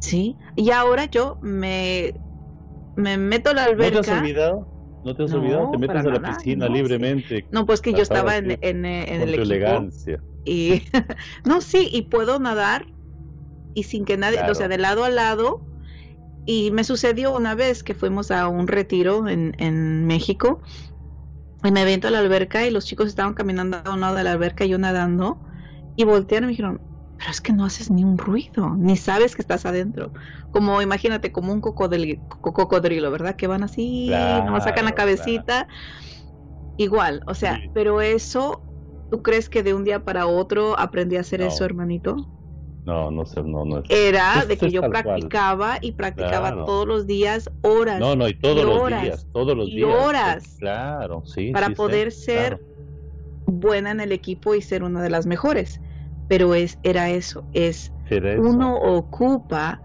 ¿sí? Y ahora yo me, me meto a la alberca. ¿No te has olvidado? ¿No te has olvidado? Te metes a la piscina libremente. No, pues que yo estaba en, en, en el equipo. elegancia. Y, no, sí, y puedo nadar y sin que nadie, o sea, de lado a lado, y me sucedió una vez que fuimos a un retiro en, en México y me evento a la alberca y los chicos estaban caminando a un lado de la alberca y yo nadando y voltearon y me dijeron, pero es que no haces ni un ruido, ni sabes que estás adentro. Como imagínate, como un cocodrilo, cocodrilo ¿verdad? Que van así, nomás sacan la cabecita. Igual, o sea, pero eso, ¿tú crees que de un día para otro aprendí a hacer eso, hermanito? No, no sé, no, no. Era de que yo practicaba y practicaba todos los días horas. No, no, y todos los días, todos los días. horas. Claro, sí. Para poder ser buena en el equipo y ser una de las mejores. Pero es, era eso, es uno ocupa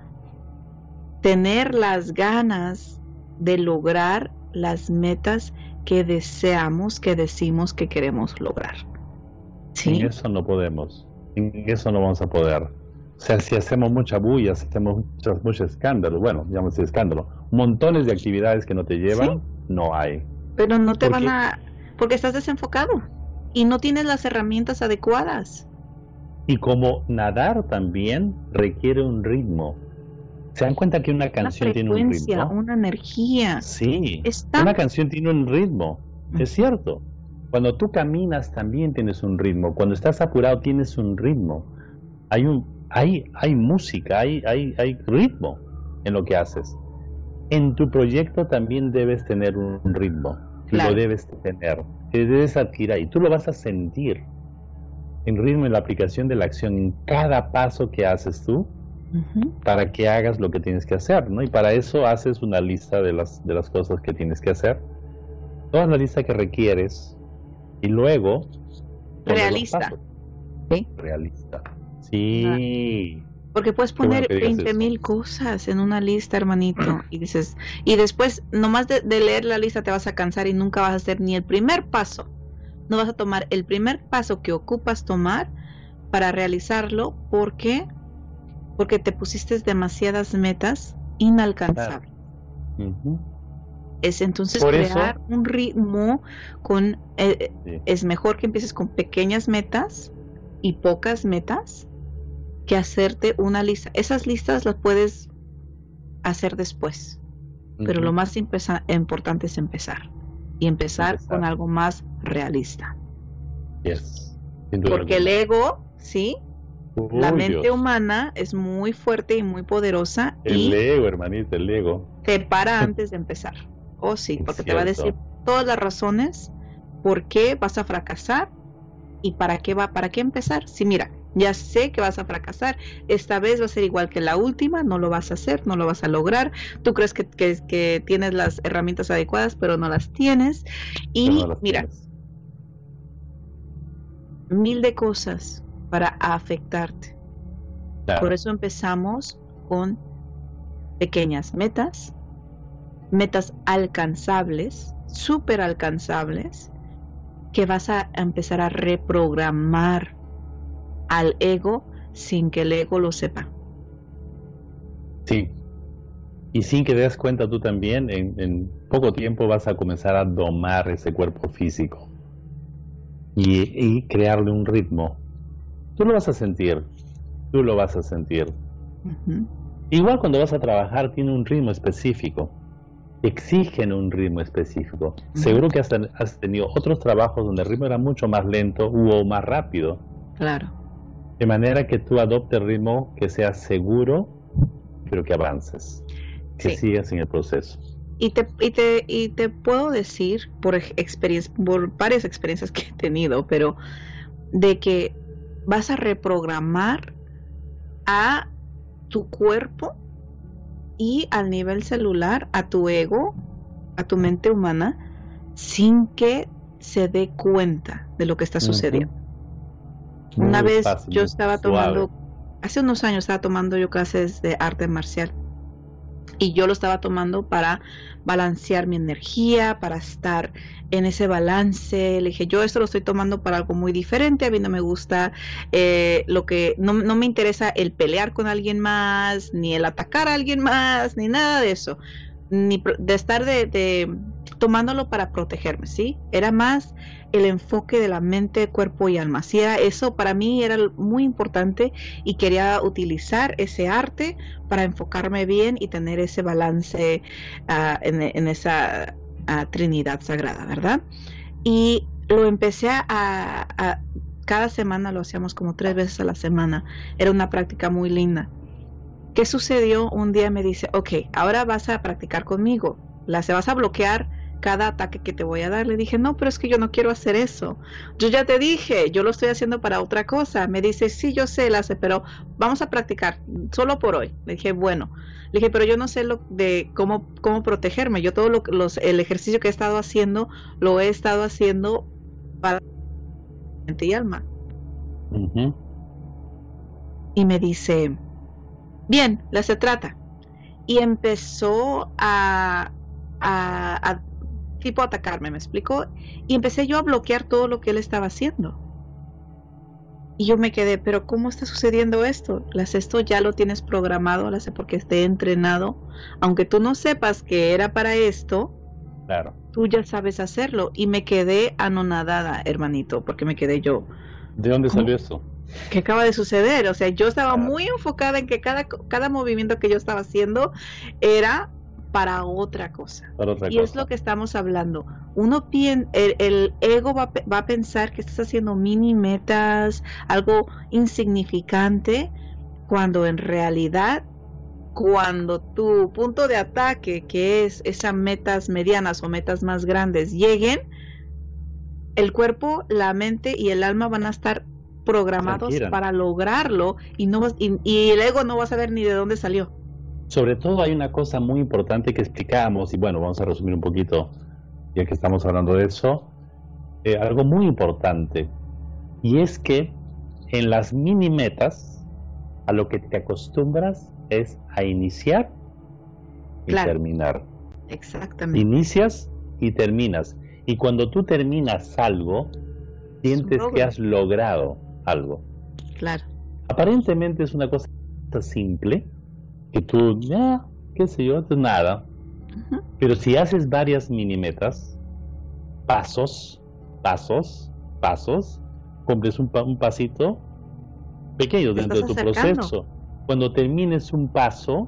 tener las ganas de lograr las metas que deseamos, que decimos que queremos lograr. ¿Sí? En eso no podemos, en eso no vamos a poder. O sea, si hacemos mucha bulla, si hacemos mucho, mucho escándalo, bueno, digamos escándalo, montones de actividades que no te llevan, no hay. Pero no te van a... porque estás desenfocado y no tienes las herramientas adecuadas. Y como nadar también requiere un ritmo. ¿Se dan cuenta que una canción tiene un ritmo? Una energía. Sí. Una canción tiene un ritmo. Es cierto. Cuando tú caminas también tienes un ritmo. Cuando estás apurado tienes un ritmo. Hay un hay, hay música, hay, hay, hay ritmo en lo que haces. En tu proyecto también debes tener un ritmo, lo debes tener, debes adquirir y tú lo vas a sentir en ritmo en la aplicación de la acción en cada paso que haces tú para que hagas lo que tienes que hacer, ¿no? Y para eso haces una lista de las, de las cosas que tienes que hacer toda la lista que requieres y luego... Realista. ¿Sí? Realista. Sí. Porque puedes poner veinte mil cosas en una lista, hermanito, y dices, y después, nomás de, leer la lista te vas a cansar y nunca vas a hacer ni el primer paso. No vas a tomar el primer paso que ocupas tomar para realizarlo. ¿Por qué? Porque te pusiste demasiadas metas inalcanzables. Es entonces crear un ritmo con... Eh, es mejor que empieces con pequeñas metas y pocas metas que hacerte una lista. Esas listas las puedes hacer después, pero lo más importante es empezar y empezar, con algo más realista. Porque el ego, sí, la mente humana es muy fuerte y muy poderosa. El ego, hermanita, el ego. Te para antes de empezar. Oh, sí, porque te va a decir todas las razones por qué vas a fracasar y para qué va, para qué empezar. Si mira, ya sé que vas a fracasar, esta vez va a ser igual que la última, no lo vas a hacer, no lo vas a lograr, tú crees que, que, tienes las herramientas adecuadas, pero no las tienes. Y mira, mil de cosas para afectarte. Por eso empezamos con pequeñas metas, metas alcanzables, súper alcanzables, que vas a empezar a reprogramar al ego sin que el ego lo sepa. Sí. Y sin que te des cuenta tú también, en, poco tiempo vas a comenzar a domar ese cuerpo físico y, crearle un ritmo. Tú lo vas a sentir, tú lo vas a sentir. Igual cuando vas a trabajar tiene un ritmo específico exigen un ritmo específico. Seguro que has, has, tenido otros trabajos donde el ritmo era mucho más lento o más rápido. Claro. De manera que tú adoptes el ritmo que sea seguro, pero que avances, que sigas en el proceso. Y te, y te, y te puedo decir por experiencia, por varias experiencias que he tenido, pero de que vas a reprogramar a tu cuerpo y al nivel celular a tu ego, a tu mente humana, sin que se dé cuenta de lo que está sucediendo. Una vez yo estaba tomando, hace unos años estaba tomando yo clases de arte marcial y yo lo estaba tomando para balancear mi energía, para estar en ese balance. Le dije, yo esto lo estoy tomando para algo muy diferente. A mí no me gusta eh, lo que, no, no, me interesa el pelear con alguien más, ni el atacar a alguien más, ni nada de eso. Ni de estar de, de tomándolo para protegerme, ¿sí? Era más el enfoque de la mente, cuerpo y alma. Sí, era eso para mí era muy importante y quería utilizar ese arte para enfocarme bien y tener ese balance ah, en, esa ah, Trinidad Sagrada, ¿verdad? Y lo empecé a, cada semana lo hacíamos como tres veces a la semana. Era una práctica muy linda. ¿Qué sucedió? Un día me dice, ok, ahora vas a practicar conmigo. La se vas a bloquear cada ataque que te voy a dar. Le dije, no, pero es que yo no quiero hacer eso. Yo ya te dije, yo lo estoy haciendo para otra cosa. Me dice, sí, yo sé, la pero vamos a practicar solo por hoy. Le dije, bueno. Le dije, pero yo no sé lo de cómo, cómo protegerme. Yo todo lo, los, el ejercicio que he estado haciendo, lo he estado haciendo para mente y alma. Y me dice, bien, la se trata. Y empezó a, a, tipo atacarme, ¿me explicó? Y empecé yo a bloquear todo lo que él estaba haciendo. Y yo me quedé, pero ¿cómo está sucediendo esto? Las esto ya lo tienes programado, las porque esté entrenado. Aunque tú no sepas que era para esto, claro. tú ya sabes hacerlo. Y me quedé anonadada, hermanito, porque me quedé yo. ¿De dónde salió eso? ¿Qué acaba de suceder? O sea, yo estaba muy enfocada en que cada, cada movimiento que yo estaba haciendo era para otra cosa. y es lo que estamos hablando. Uno el, el ego va, va, a pensar que estás haciendo mini metas, algo insignificante, cuando en realidad, cuando tu punto de ataque, que es esas metas medianas o metas más grandes, lleguen, el cuerpo, la mente y el alma van a estar programados para lograrlo y, no, y el ego no va a saber ni de dónde salió. Sobre todo hay una cosa muy importante que explicamos, y bueno, vamos a resumir un poquito. ya que estamos hablando de eso, eh, algo muy importante. Y es que en las mini metas, a lo que te acostumbras es a iniciar y terminar. Exactamente. Inicias y terminas. Y cuando tú terminas algo, sientes que has logrado algo. Claro. Aparentemente es una cosa simple, que tú, ya, qué sé yo, es nada. Pero si haces varias mini metas, pasos, pasos, pasos, cumples un, un pasito pequeño dentro de tu proceso. Cuando termines un paso,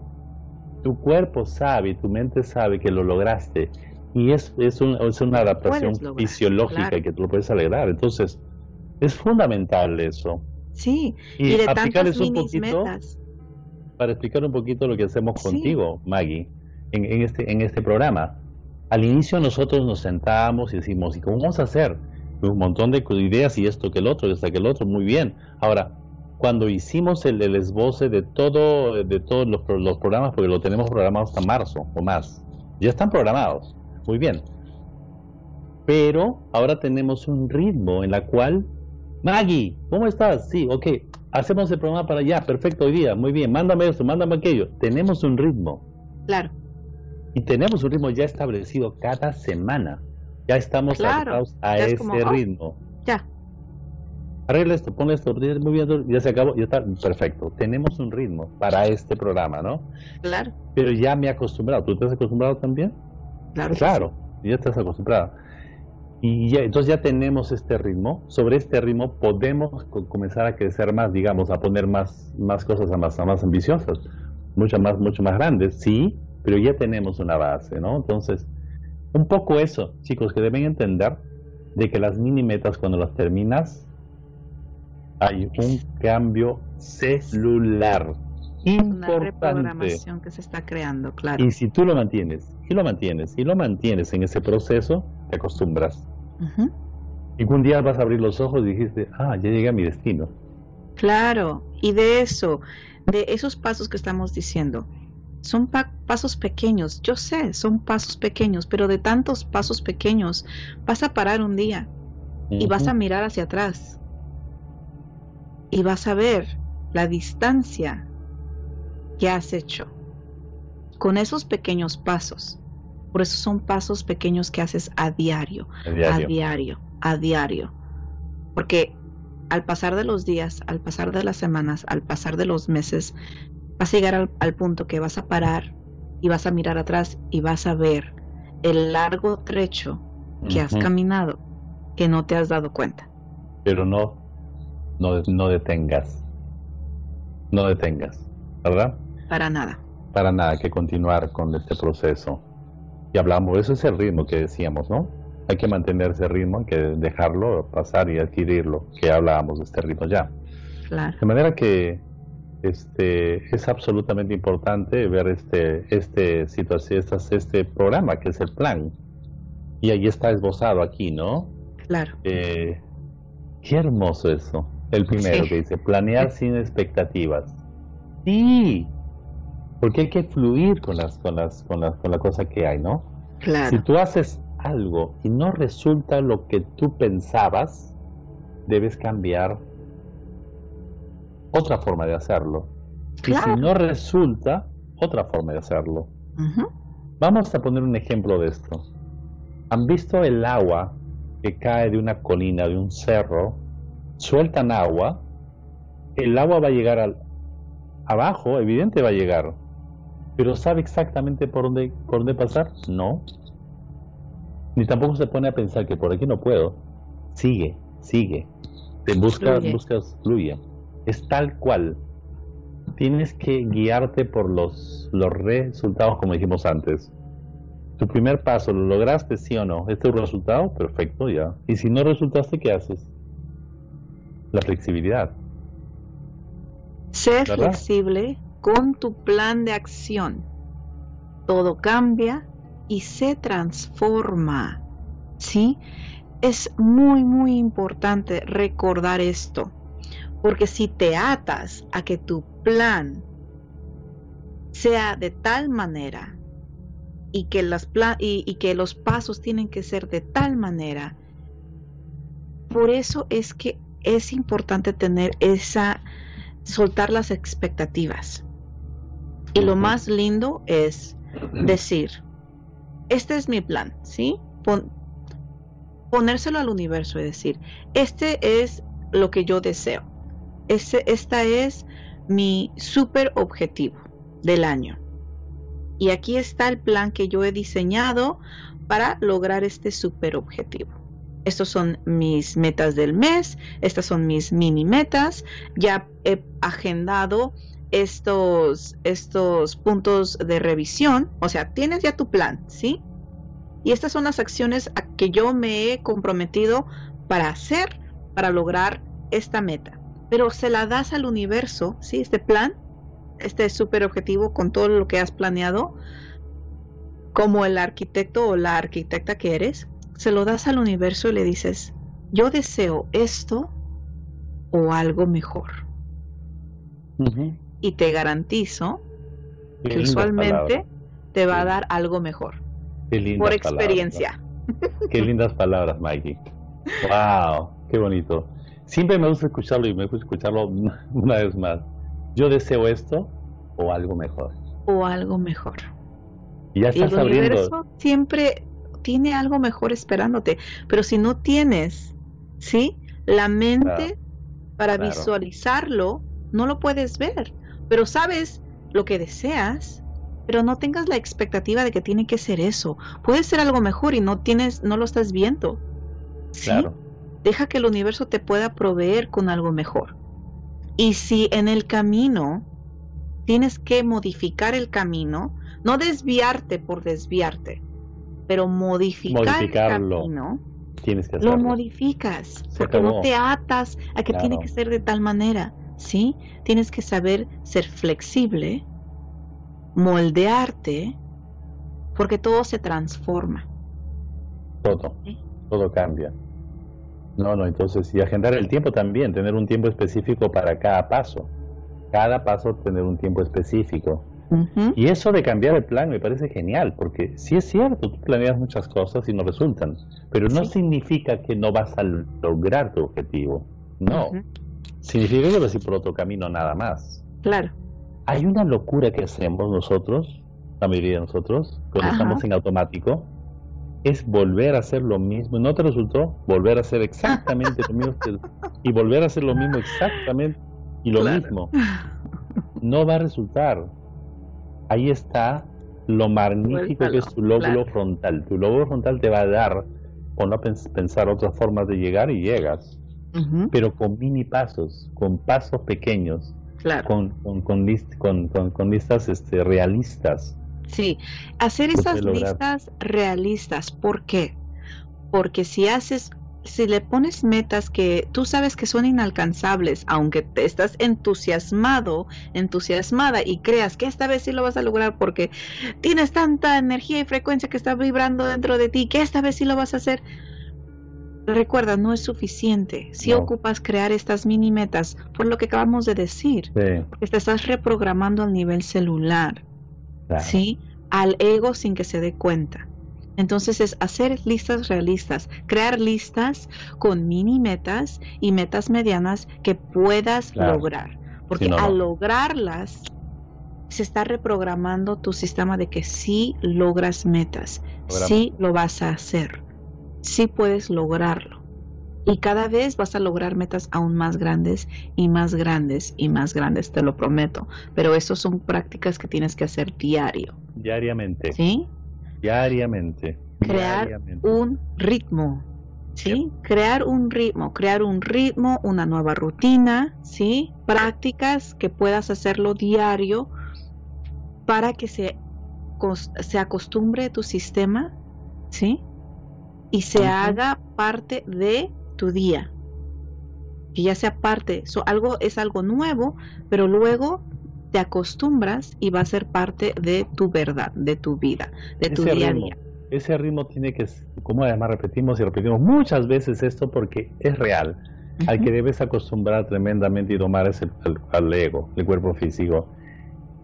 tu cuerpo sabe, tu mente sabe que lo lograste. Y es, es, es una adaptación fisiológica que tú lo puedes alegrar. Entonces, es fundamental eso. Sí, y, de tantas un poquito para explicar un poquito lo que hacemos contigo, Maggie, en, en, este, en este programa. Al inicio nosotros nos sentamos y decimos, ¿y cómo vamos a hacer? Un montón de ideas y esto que el otro, y esto que el otro, muy bien. Ahora, cuando hicimos el, el esboce de todo de todos los, los, programas, porque lo tenemos programado hasta marzo o más, ya están programados, muy bien. Pero ahora tenemos un ritmo en la cual, Maggie, ¿cómo estás? Sí, ok, hacemos el programa para allá, perfecto, hoy día, muy bien, mándame esto, mándame aquello. Tenemos un ritmo. Claro. Y tenemos un ritmo ya establecido cada semana. Ya estamos claro. a ese oh, ritmo. Ya arregla esto, pon esto, muy bien, ya se acabó, ya está, perfecto. Tenemos un ritmo para este programa, ¿no? Claro. Pero ya me he acostumbrado. ¿Tú te has acostumbrado también? Claro. Claro, ya estás acostumbrado. Y ya, entonces ya tenemos este ritmo. Sobre este ritmo podemos comenzar a crecer más, digamos, a poner más, más cosas a más, a más ambiciosas, mucho más, mucho más grandes, sí, pero ya tenemos una base, ¿no? Entonces, un poco eso, chicos, que deben entender de que las mini metas cuando las terminas hay un cambio celular importante. que se está creando, claro. Y si tú lo mantienes, y lo mantienes, y lo mantienes en ese proceso, te acostumbras. Y un día vas a abrir los ojos y dijiste, ah, ya llegué a mi destino. Claro, y de eso, de esos pasos que estamos diciendo, son pasos pequeños, yo sé, son pasos pequeños, pero de tantos pasos pequeños vas a parar un día y vas a mirar hacia atrás y vas a ver la distancia que has hecho con esos pequeños pasos. Por eso son pasos pequeños que haces a diario, a diario, a diario. Porque al pasar de los días, al pasar de las semanas, al pasar de los meses, vas a llegar al, punto que vas a parar y vas a mirar atrás y vas a ver el largo trecho que has caminado que no te has dado cuenta. Pero no no, no detengas. No detengas, ¿verdad? Para nada. Para nada, que continuar con este proceso. Hablamos, eso es el ritmo que decíamos, ¿no? Hay que mantener ese ritmo, hay que dejarlo pasar y adquirirlo, que hablábamos de este ritmo ya. Claro. De manera que este es absolutamente importante ver este este situación este, este programa que es el plan y ahí está esbozado aquí no claro eh, qué hermoso eso el primero que dice, planear sin expectativas. Sí, porque hay que fluir con las, con las, con las, con la cosa que hay, ¿no? Claro. Si tú haces algo y no resulta lo que tú pensabas, debes cambiar otra forma de hacerlo. Y si no resulta, otra forma de hacerlo. Vamos a poner un ejemplo de esto. ¿Han visto el agua que cae de una colina, de un cerro, sueltan agua, el agua va a llegar al, abajo, evidente va a llegar, pero ¿sabe exactamente por dónde, por dónde pasar? No. Ni tampoco se pone a pensar que por aquí no puedo. Sigue, sigue. Te buscas, buscas, fluye. Es tal cual. Tienes que guiarte por los, los resultados como dijimos antes. Tu primer paso, ¿lo lograste sí o no? ¿Este es tu resultado? Perfecto, ya. Y si no resultaste, ¿qué haces? la flexibilidad. Sé flexible con tu plan de acción. Todo cambia y se transforma. ¿Sí? Es muy, muy importante recordar esto. Porque si te atas a que tu plan sea de tal manera y que, y que los pasos tienen que ser de tal manera. Por eso es que es importante tener esa, soltar las expectativas. Y lo más lindo es decir, este es mi plan, ¿sí? ponérselo al universo y decir, este es lo que yo deseo. Este, esta es mi super objetivo del año. Y aquí está el plan que yo he diseñado para lograr este super objetivo. Estos son mis metas del mes, estas son mis mini metas. Ya he agendado estos, estos puntos de revisión. O sea, tienes ya tu plan, ¿sí? Y estas son las acciones a que yo me he comprometido para hacer, para lograr esta meta. Pero se la das al universo, ¿sí? Este plan, este super objetivo con todo lo que has planeado, como el arquitecto o la arquitecta que eres, se lo das al universo y le dices, yo deseo esto o algo mejor. Y te garantizo que usualmente te va a dar algo mejor. por experiencia. Qué lindas palabras, Mikey. Wow, qué bonito. Siempre me gusta escucharlo y me gusta escucharlo una vez más. Yo deseo esto o algo mejor. O algo mejor. Y ya estás el universo siempre tiene algo mejor esperándote. Pero si no tienes, ¿sí? La mente para visualizarlo, no lo puedes ver. Pero sabes lo que deseas, pero no tengas la expectativa de que tiene que ser eso. Puede ser algo mejor y no tienes, no lo estás viendo. ¿sí? Deja que el universo te pueda proveer con algo mejor. Y si en el camino tienes que modificar el camino, no desviarte por desviarte, pero modificar el camino, tienes que lo modificas, porque no te atas a que tiene que ser de tal manera, ¿sí? Tienes que saber ser flexible, moldearte, porque todo se transforma. Todo, todo cambia. No, no, entonces, y agendar el tiempo también, tener un tiempo específico para cada paso. Cada paso tener un tiempo específico. Y eso de cambiar el plan me parece genial, porque sí es cierto, tú planeas muchas cosas y no resultan, pero no significa que no vas a lograr tu objetivo. No. Significa que vas a ir por otro camino nada más. Claro. Hay una locura que hacemos nosotros, la mayoría de nosotros, cuando estamos en automático, es volver a hacer lo mismo. ¿No te resultó? Volver a hacer exactamente lo mismo y volver a hacer lo mismo exactamente y lo mismo. No va a resultar ahí está lo magnífico que es tu lóbulo frontal. Tu lóbulo frontal te va a dar, o no pensar otras formas de llegar y llegas, pero con mini pasos, con pasos pequeños, con, con, con, listas este, realistas. Sí, hacer esas listas realistas, ¿por qué? Porque si haces si le pones metas que tú sabes que son inalcanzables, aunque te estás entusiasmado, entusiasmada y creas que esta vez sí lo vas a lograr porque tienes tanta energía y frecuencia que está vibrando dentro de ti, que esta vez sí lo vas a hacer. Recuerda, no es suficiente. Si ocupas crear estas mini metas, por lo que acabamos de decir, porque te estás reprogramando al nivel celular, ¿sí? Al ego sin que se dé cuenta. Entonces es hacer listas realistas, crear listas con mini metas y metas medianas que puedas lograr. Porque al lograrlas, se está reprogramando tu sistema de que sí logras metas, sí lo vas a hacer, sí puedes lograrlo. Y cada vez vas a lograr metas aún más grandes y más grandes y más grandes, te lo prometo. Pero eso son prácticas que tienes que hacer diario. Diariamente. ¿Sí? Diariamente. Crear un ritmo. ¿Sí? Crear un ritmo, crear un ritmo, una nueva rutina, ¿sí? Prácticas que puedas hacerlo diario para que se, se acostumbre tu sistema, ¿sí? Y se haga parte de tu día. Que ya sea parte, algo es algo nuevo, pero luego te acostumbras y va a ser parte de tu verdad, de tu vida, de tu día a día. Ese ritmo tiene que, como además repetimos y repetimos muchas veces esto porque es real. Al que debes acostumbrar tremendamente y tomar es el, al ego, el cuerpo físico.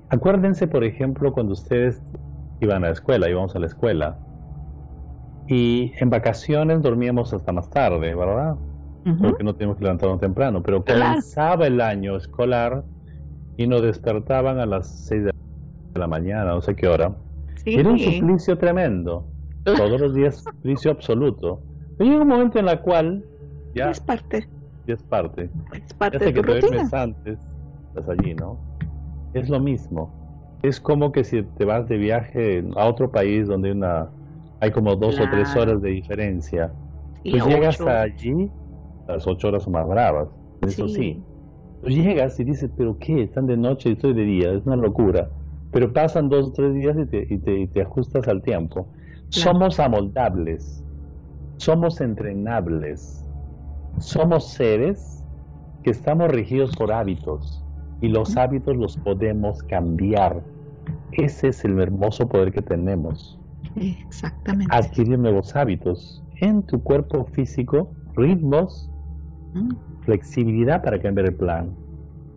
Acuérdense, por ejemplo, cuando ustedes iban a la escuela, íbamos a la escuela. Y en vacaciones dormíamos hasta más tarde, ¿verdad? Porque no teníamos que levantarnos temprano. Pero comenzaba el año escolar y nos despertaban a las 6 de la mañana, no sé qué hora. Era un suplicio tremendo. Todos los días suplicio absoluto. Pero llega un momento en el cual ya... Es parte. Ya es parte. Es parte de que tu rutina. antes, estás allí, ¿no? Es lo mismo. Es como que si te vas de viaje a otro país donde hay una hay como dos o tres horas de diferencia. Y pues llegas allí, las ocho horas son más bravas, eso sí. Pues llegas y dices, pero ¿qué? Están de noche y estoy de día, es una locura. Pero pasan dos o tres días y te, y te, y te ajustas al tiempo. Somos amoldables, somos entrenables, somos seres que estamos regidos por hábitos y los hábitos los podemos cambiar. Ese es el hermoso poder que tenemos. Exactamente. Adquirir nuevos hábitos en tu cuerpo físico, ritmos, mm. flexibilidad para cambiar el plan.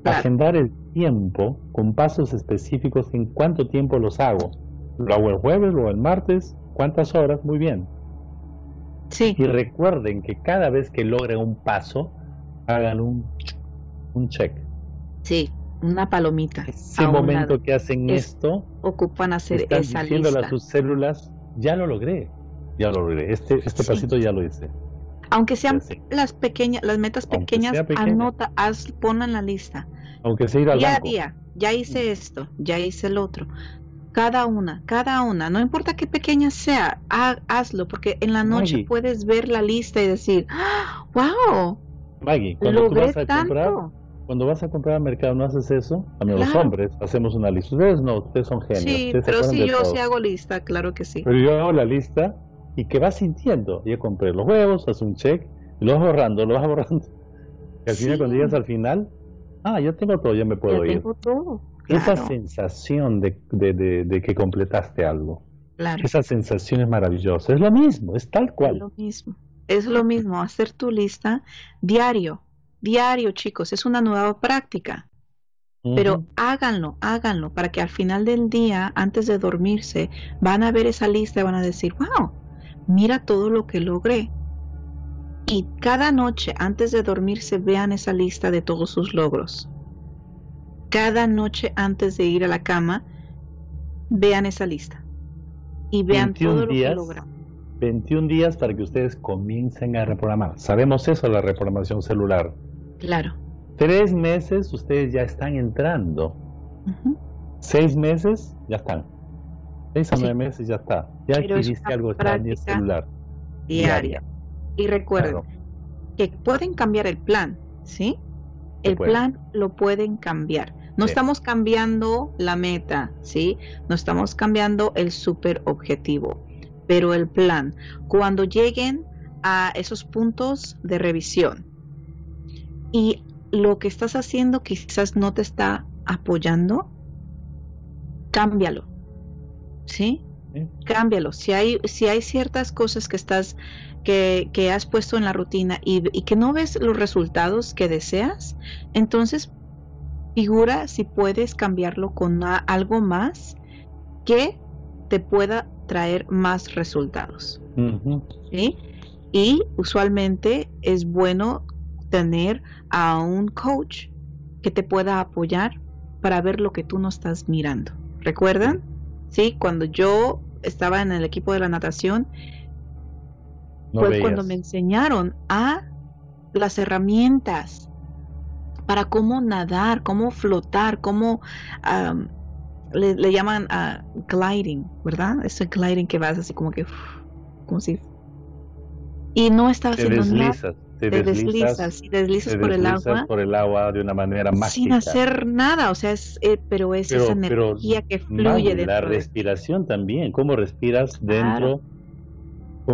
Agendar el tiempo con pasos específicos en cuánto tiempo los hago. Lo hago el jueves, o el martes, cuántas horas, muy bien. Sí. Y recuerden que cada vez que logren un paso, hagan un, un check. Sí, una palomita. Ese momento que hacen esto, ocupan hacer están esa diciéndole a sus células, ya lo logré, ya lo logré, este, este pasito ya lo hice. Aunque sean las pequeñas, las metas pequeñas, anota, haz, pon en la lista. Aunque sea ir al día a día, ya hice esto, ya hice el otro. Cada una, cada una, no importa qué pequeña sea, hazlo, porque en la noche puedes ver la lista y decir, wow, Maggie, cuando tú vas a comprar, cuando vas a comprar al mercado no haces eso, a mí los hombres hacemos una lista. Ustedes no, ustedes son genios. Sí, pero si yo sí hago lista, claro que sí. Pero yo hago la lista y que vas sintiendo. Yo compré los huevos, haces un check, y lo vas borrando, lo vas borrando. Y al final cuando llegas al final, ah, yo tengo todo, ya me puedo ir. Tengo todo. Esa sensación de, de, de, que completaste algo. Claro. Esa sensación es maravillosa. Es lo mismo, es tal cual. Es lo mismo. Es lo mismo, hacer tu lista diario diario, chicos, es una nueva práctica. Pero háganlo, háganlo, para que al final del día, antes de dormirse, van a ver esa lista y van a decir, wow, mira todo lo que logré. Y cada noche, antes de dormirse, vean esa lista de todos sus logros. Cada noche, antes de ir a la cama, vean esa lista. Y vean todo lo que logran. 21 días para que ustedes comiencen a reprogramar. Sabemos eso, la reprogramación celular. Claro. Tres meses ustedes ya están entrando. Seis meses ya están. Seis a nueve meses ya está. Ya adquiriste algo extraño celular. Diaria. Y recuerden que pueden cambiar el plan, ¿sí? El plan lo pueden cambiar. No estamos cambiando la meta, ¿sí? No estamos cambiando el super objetivo, pero el plan. Cuando lleguen a esos puntos de revisión, y lo que estás haciendo quizás no te está apoyando, cámbialo. ¿Sí? Cámbialo. Si hay, si hay ciertas cosas que estás, que, que has puesto en la rutina y, que no ves los resultados que deseas, entonces figura si puedes cambiarlo con algo más que te pueda traer más resultados. ¿sí? Y usualmente es bueno tener a un coach que te pueda apoyar para ver lo que tú no estás mirando. ¿Recuerdan? Sí, cuando yo estaba en el equipo de la natación, fue cuando me enseñaron a las herramientas para cómo nadar, cómo flotar, cómo le, llaman a gliding, ¿verdad? Ese gliding que vas así como que, como si... Y no estaba haciendo nada te, deslizas, y deslizas por el agua. por el agua de una manera mágica. Sin hacer nada, o sea, es, eh, pero es esa energía que fluye de La respiración también, cómo respiras dentro.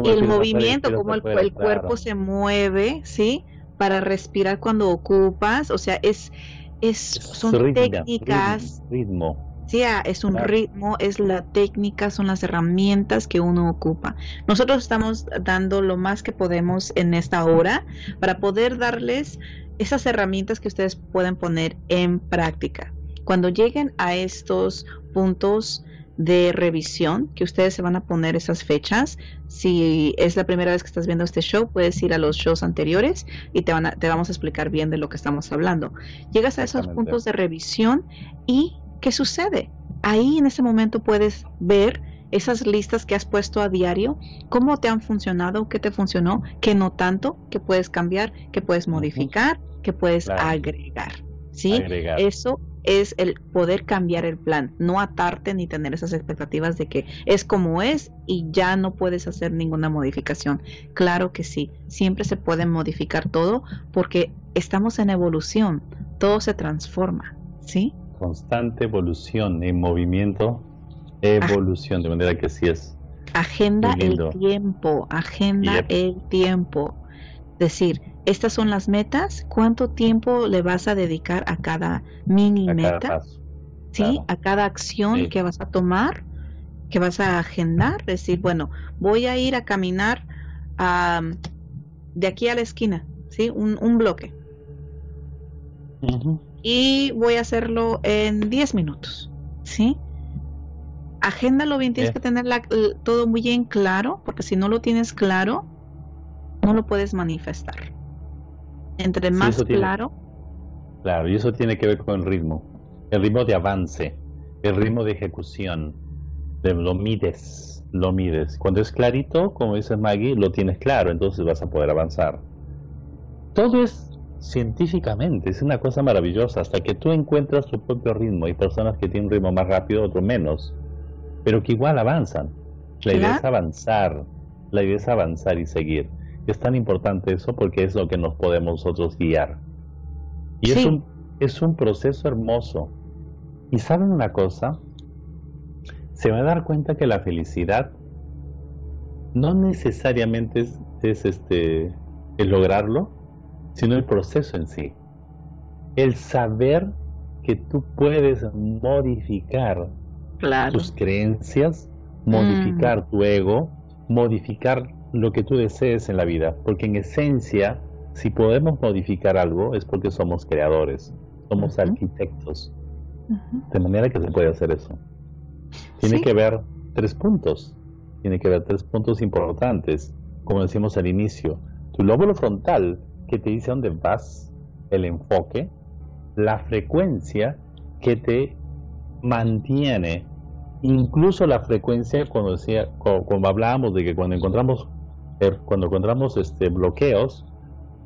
Y el movimiento, cómo el, cuerpo se mueve, ¿sí? Para respirar cuando ocupas, o sea, es, es son técnicas. ritmo es un ritmo, es la técnica, son las herramientas que uno ocupa. Nosotros estamos dando lo más que podemos en esta hora para poder darles esas herramientas que ustedes pueden poner en práctica. Cuando lleguen a estos puntos de revisión que ustedes se van a poner esas fechas. Si es la primera vez que estás viendo este show, puedes ir a los shows anteriores y te, van te vamos a explicar bien de lo que estamos hablando. Llegas a esos puntos de revisión y ¿qué sucede? Ahí en ese momento puedes ver esas listas que has puesto a diario, cómo te han funcionado, qué te funcionó, qué no tanto, qué puedes cambiar, qué puedes modificar, qué puedes agregar. ¿Sí? Eso es el poder cambiar el plan, no atarte ni tener esas expectativas de que es como es y ya no puedes hacer ninguna modificación. Claro que sí, siempre se puede modificar todo porque estamos en evolución, todo se transforma, ¿sí? Constante evolución en movimiento, evolución, de manera que sí es. Agenda el tiempo, agenda el tiempo. Decir, estas son las metas, cuánto tiempo le vas a dedicar a cada mini meta, ¿sí? A cada acción que vas a tomar, que vas a agendar, decir, bueno, voy a ir a caminar de aquí a la esquina, ¿sí? Un, bloque. Y voy a hacerlo en 10 minutos, ¿sí? Agéndalo bien, tienes que tener todo muy bien claro, porque si no lo tienes claro, no lo puedes manifestar. Entre más claro. Claro, y eso tiene que ver con el ritmo. El ritmo de avance, el ritmo de ejecución. lo mides, lo mides. Cuando es clarito, como dice Maggie, lo tienes claro, entonces vas a poder avanzar. Todo es científicamente, es una cosa maravillosa, hasta que tú encuentras tu propio ritmo. Hay personas que tienen un ritmo más rápido, otro menos, pero que igual avanzan. La idea es avanzar, la idea es avanzar y seguir. Es tan importante eso porque es lo que nos podemos nosotros guiar. Y es, un, es un proceso hermoso. Y saben una cosa, se va a dar cuenta que la felicidad no necesariamente es, es este el lograrlo, sino el proceso en sí. El saber que tú puedes modificar tus creencias, modificar mm. tu ego, modificar lo que tú desees en la vida, porque en esencia, si podemos modificar algo, es porque somos creadores, somos arquitectos. De manera que se puede hacer eso. Tiene que ver tres puntos, tiene que ver tres puntos importantes, como decimos al inicio. Tu lóbulo frontal, que te dice dónde vas, el enfoque, la frecuencia que te mantiene incluso la frecuencia cuando decía como hablábamos de que cuando encontramos cuando encontramos este, bloqueos,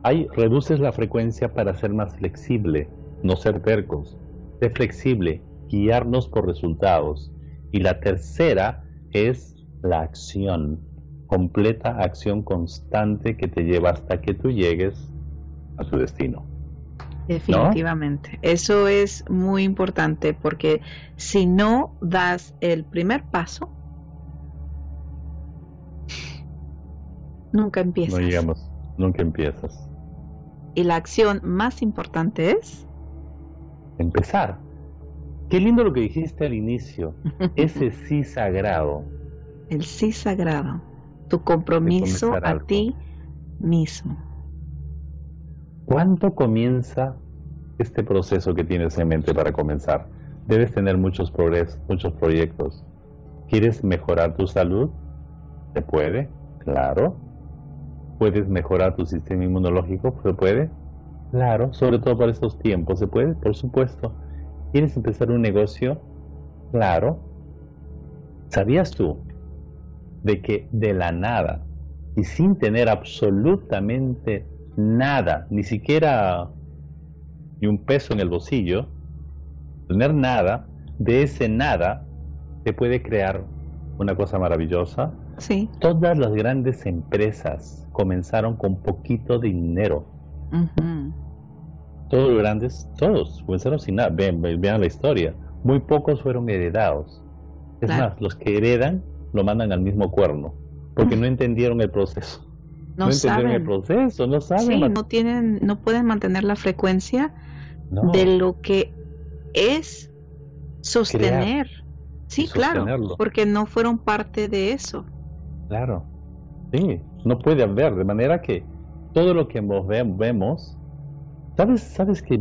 hay, reduces la frecuencia para ser más flexible, no ser tercos. Ser flexible, guiarnos por resultados. Y la tercera es la acción, completa acción constante que te lleva hasta que tú llegues a tu destino. Definitivamente. Eso es muy importante porque si no das el primer paso, Nunca empiezas. No llegamos, nunca empiezas. Y la acción más importante es empezar. Qué lindo lo que dijiste al inicio. Ese sí sagrado. El sí sagrado. Tu compromiso a ti mismo. ¿Cuánto comienza este proceso que tienes en mente para comenzar? Debes tener muchos progresos, muchos proyectos. ¿Quieres mejorar tu salud? ¿Se puede? Claro puedes mejorar tu sistema inmunológico, ¿se puede? Claro, sobre todo para estos tiempos, ¿se puede? Por supuesto. ¿Quieres empezar un negocio? Claro. ¿Sabías tú de que de la nada y sin tener absolutamente nada, ni siquiera ni un peso en el bolsillo, tener nada, de ese nada se puede crear una cosa maravillosa? Sí. Todas las grandes empresas comenzaron con poquito dinero. Todos los grandes, todos comenzaron sin nada. Vean, vean la historia. Muy pocos fueron heredados. Es más, los que heredan lo mandan al mismo cuerno, porque no entendieron el proceso. No, entendieron el proceso, no saben. no tienen, no pueden mantener la frecuencia de lo que es sostener. sí, claro, porque no fueron parte de eso. Claro, sí, no puede haber, de manera que todo lo que vemos, ¿sabes, sabes que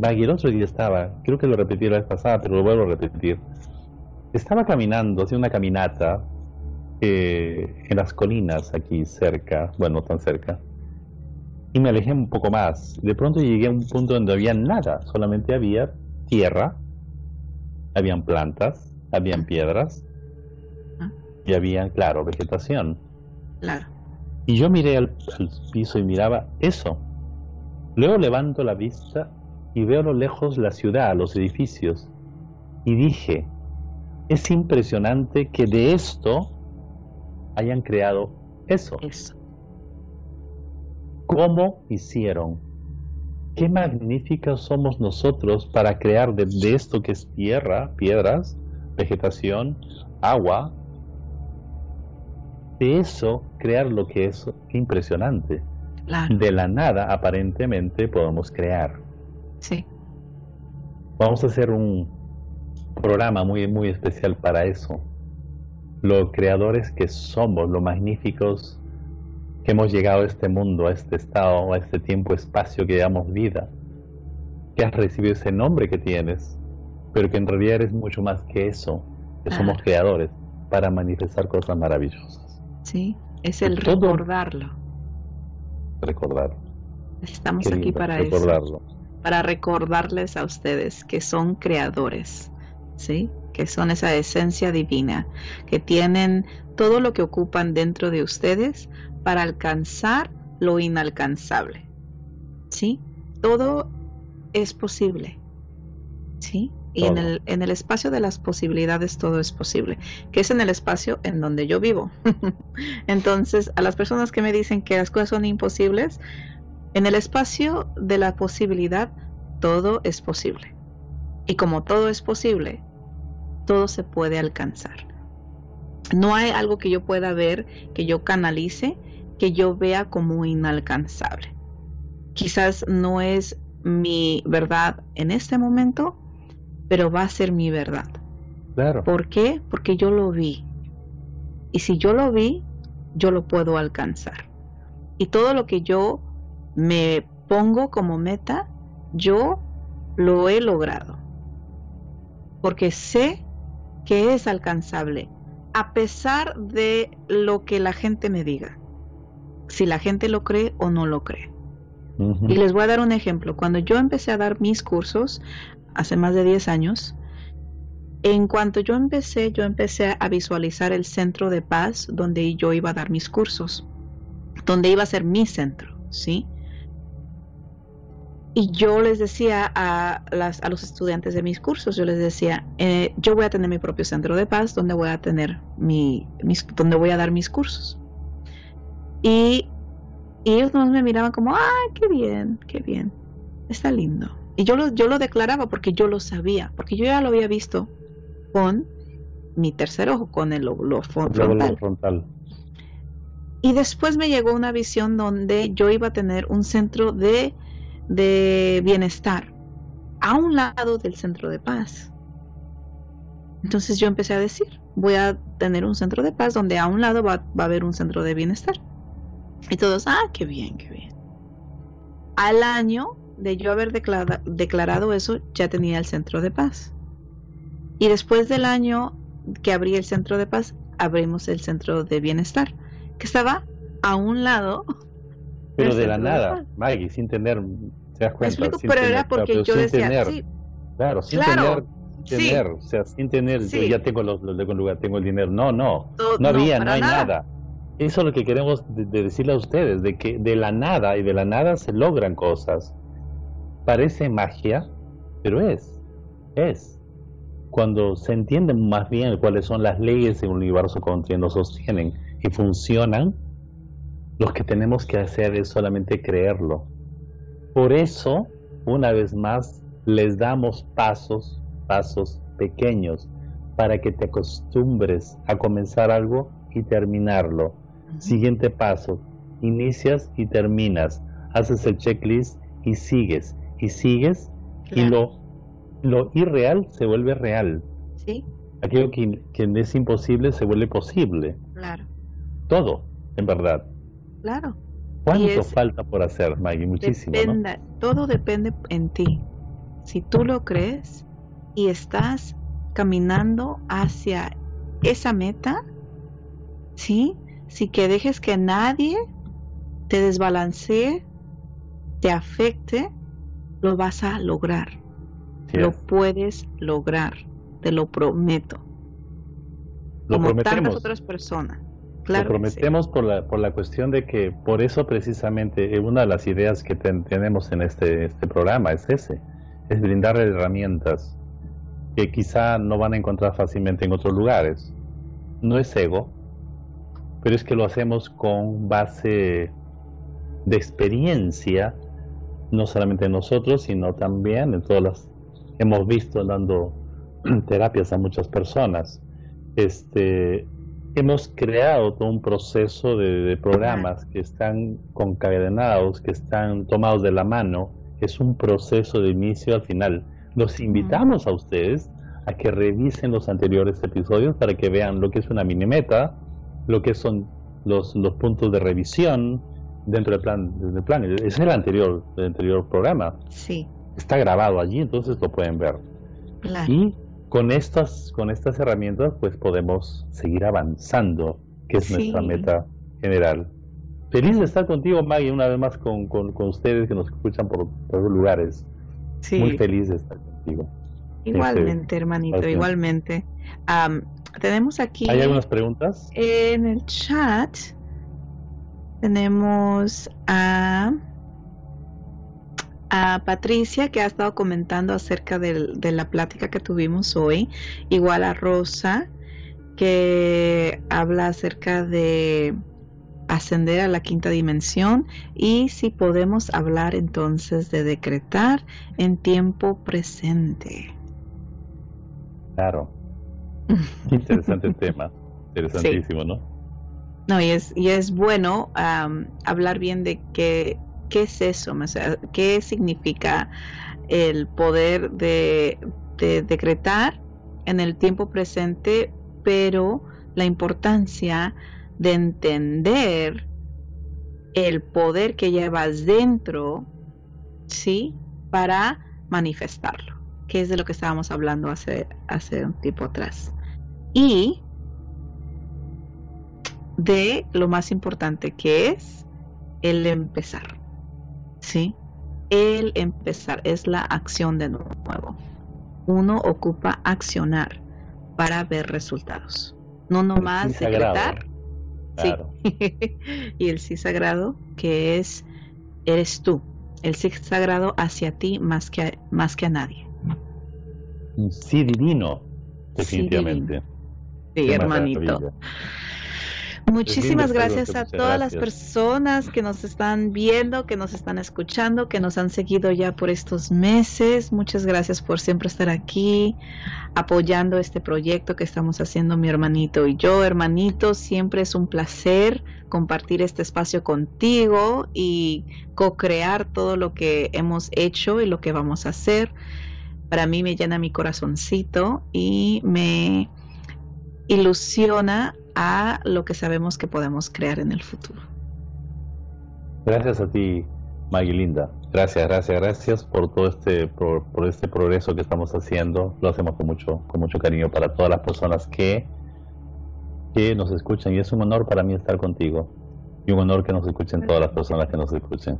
día estaba, creo que lo repetí la vez pasada, pero lo vuelvo a repetir. estaba caminando, haciendo una caminata eh, en las colinas aquí cerca, bueno, no tan cerca, y me alejé un poco más. De pronto llegué a un punto donde había nada, solamente había tierra, habían plantas, habían ah. piedras ah. y había, claro, vegetación. Claro. Y yo miré al, piso y miraba eso. Luego levanto la vista y veo a lo lejos la ciudad, los edificios. Y dije, es impresionante que de esto hayan creado eso. Eso. ¿Cómo hicieron? Qué magníficos somos nosotros para crear de, esto que es tierra, piedras, vegetación, agua. De eso crear lo que es impresionante. De la nada, aparentemente, podemos crear. Sí. Vamos a hacer un programa muy, muy especial para eso. Los creadores que somos, lo magníficos que hemos llegado a este mundo, a este estado, a este tiempo, espacio que llamamos vida, que has recibido ese nombre que tienes, pero que en realidad eres mucho más que eso, que somos creadores para manifestar cosas maravillosas. Sí, es el recordarlo. Recordarlo. Estamos aquí para recordarlo. eso. Para recordarles a ustedes que son creadores, ¿sí? Que son esa esencia divina, que tienen todo lo que ocupan dentro de ustedes para alcanzar lo inalcanzable. ¿Sí? Todo es posible. ¿Sí? Y en el, en el espacio de las posibilidades todo es posible, que es en el espacio en donde yo vivo. Entonces, a las personas que me dicen que las cosas son imposibles, en el espacio de la posibilidad todo es posible. Y como todo es posible, todo se puede alcanzar. No hay algo que yo pueda ver, que yo canalice, que yo vea como inalcanzable. Quizás no es mi verdad en este momento, pero va a ser mi verdad. Claro. ¿Por qué? Porque yo lo vi. Y si yo lo vi, yo lo puedo alcanzar. Y todo lo que yo me pongo como meta, yo lo he logrado. Porque sé que es alcanzable, a pesar de lo que la gente me diga si la gente lo cree o no lo cree. Y les voy a dar un ejemplo. Cuando yo empecé a dar mis cursos, hace más de 10 años, en cuanto yo empecé, yo empecé a visualizar el centro de paz donde yo iba a dar mis cursos, donde iba a ser mi centro, ¿sí? Y yo les decía a, las, a los estudiantes de mis cursos, yo les decía, eh, yo voy a tener mi propio centro de paz donde voy a tener mi, mis, donde voy a dar mis cursos. Y, ellos no me miraban como, ¡ay, qué bien, qué bien! Está lindo. Y yo lo, yo lo declaraba porque yo lo sabía, porque yo ya lo había visto con mi tercer ojo, con el lóbulo frontal. frontal. Y después me llegó una visión donde yo iba a tener un centro de, de bienestar a un lado del centro de paz. Entonces yo empecé a decir, voy a tener un centro de paz donde a un lado va, va a haber un centro de bienestar. Y todos, ah, qué bien, qué bien. Al año de yo haber declarado eso, ya tenía el centro de paz. Y después del año que abrí el centro de paz, abrimos el centro de bienestar, que estaba a un lado. Pero de la nada, Maggie, sin tener, te das cuenta. pero era porque yo decía, sí, claro, sin tener, tener o sea, sin tener, yo ya tengo los, los lugar, tengo el dinero. No, no, no había, no, hay nada. Eso es lo que queremos decirle a ustedes, de que de la nada y de la nada se logran cosas. Parece magia, pero es, es. Cuando se entienden más bien cuáles son las leyes del universo que nos sostienen y funcionan, lo que tenemos que hacer es solamente creerlo. Por eso, una vez más, les damos pasos, pasos pequeños, para que te acostumbres a comenzar algo y terminarlo Siguiente paso, inicias y terminas, haces el checklist y sigues, y sigues, y lo, lo irreal se vuelve real. Sí. Aquello que, es imposible se vuelve posible. Claro. Todo, en verdad. Claro. ¿Cuánto falta por hacer, Maggie? Muchísimo. Todo depende en ti. Si tú lo crees y estás caminando hacia esa meta, ¿sí? Si que dejes que nadie te desbalancee, te afecte, lo vas a lograr. lo puedes lograr, te lo prometo. Lo Como prometemos. tantas otras personas. Lo Claro sí. prometemos por, la, por la cuestión de que, por eso precisamente, eh, una de las ideas que ten- tenemos en este, este programa es ese, es brindarle herramientas que quizá no van a encontrar fácilmente en otros lugares. No es ego, pero es que lo hacemos con base de experiencia, no solamente nosotros, sino también en todas las hemos visto dando terapias a muchas personas. Este, hemos creado todo un proceso de, de programas que están concadenados, que están tomados de la mano, es un proceso de inicio al final. Los invitamos a ustedes a que revisen los anteriores episodios para que vean lo que es una mini meta, lo que son los, los puntos de revisión dentro del plan, del plan. Es el anterior, el anterior programa. Sí, Está grabado allí, entonces lo pueden ver. claro. Y con estas, con estas herramientas, pues podemos seguir avanzando, que es nuestra meta general. Feliz de estar contigo, Maggie, una vez más con, con, con ustedes que nos escuchan por todos los lugares. sí. Muy feliz de estar contigo. Igualmente, hermanito, Gracias. igualmente. Am, tenemos aquí ¿Hay algunas preguntas? en el chat, tenemos a, a Patricia que ha estado comentando acerca de la plática que tuvimos hoy, igual a Rosa que habla acerca de ascender a la quinta dimensión y si podemos hablar entonces de decretar en tiempo presente. Claro. Interesante tema. Interesantísimo, ¿no? No, y es, y es bueno hablar bien de qué, qué es eso, qué significa el poder de, de decretar en el tiempo presente, pero la importancia de entender el poder que llevas dentro, ¿sí? Para manifestarlo, que es de lo que estábamos hablando hace, hace un tiempo atrás. Y de lo más importante que es el empezar. ¿Sí? El empezar es la acción de nuevo. Uno ocupa accionar para ver resultados. No nomás sí sagrado. decretar. Claro. Sí. y el sí sagrado que es eres tú. El sí sagrado hacia ti más que a, más que a nadie. Un sí divino, Sí definitivamente. Sí, Qué hermanito. maravilla. Muchísimas gracias saludo, a todas las personas que nos están viendo, que nos están escuchando, que nos han seguido ya por estos meses. Muchas gracias por siempre estar aquí apoyando este proyecto que estamos haciendo mi hermanito y yo. Hermanito, siempre es un placer compartir este espacio contigo y co-crear todo lo que hemos hecho y lo que vamos a hacer. Para mí me llena mi corazoncito y me ilusiona a lo que sabemos que podemos crear en el futuro. Gracias a ti, Maggie Linda. Gracias, gracias, gracias por todo este por, por este progreso que estamos haciendo. Lo hacemos con mucho con mucho cariño para todas las personas que que nos escuchan y es un honor para mí estar contigo y un honor que nos escuchen todas las personas que nos escuchen.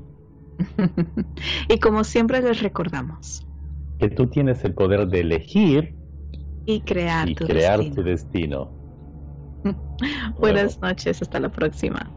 y como siempre les recordamos Que tú tienes el poder de elegir y crear y tu crear destino. tu destino. Buenas noches, hasta la próxima.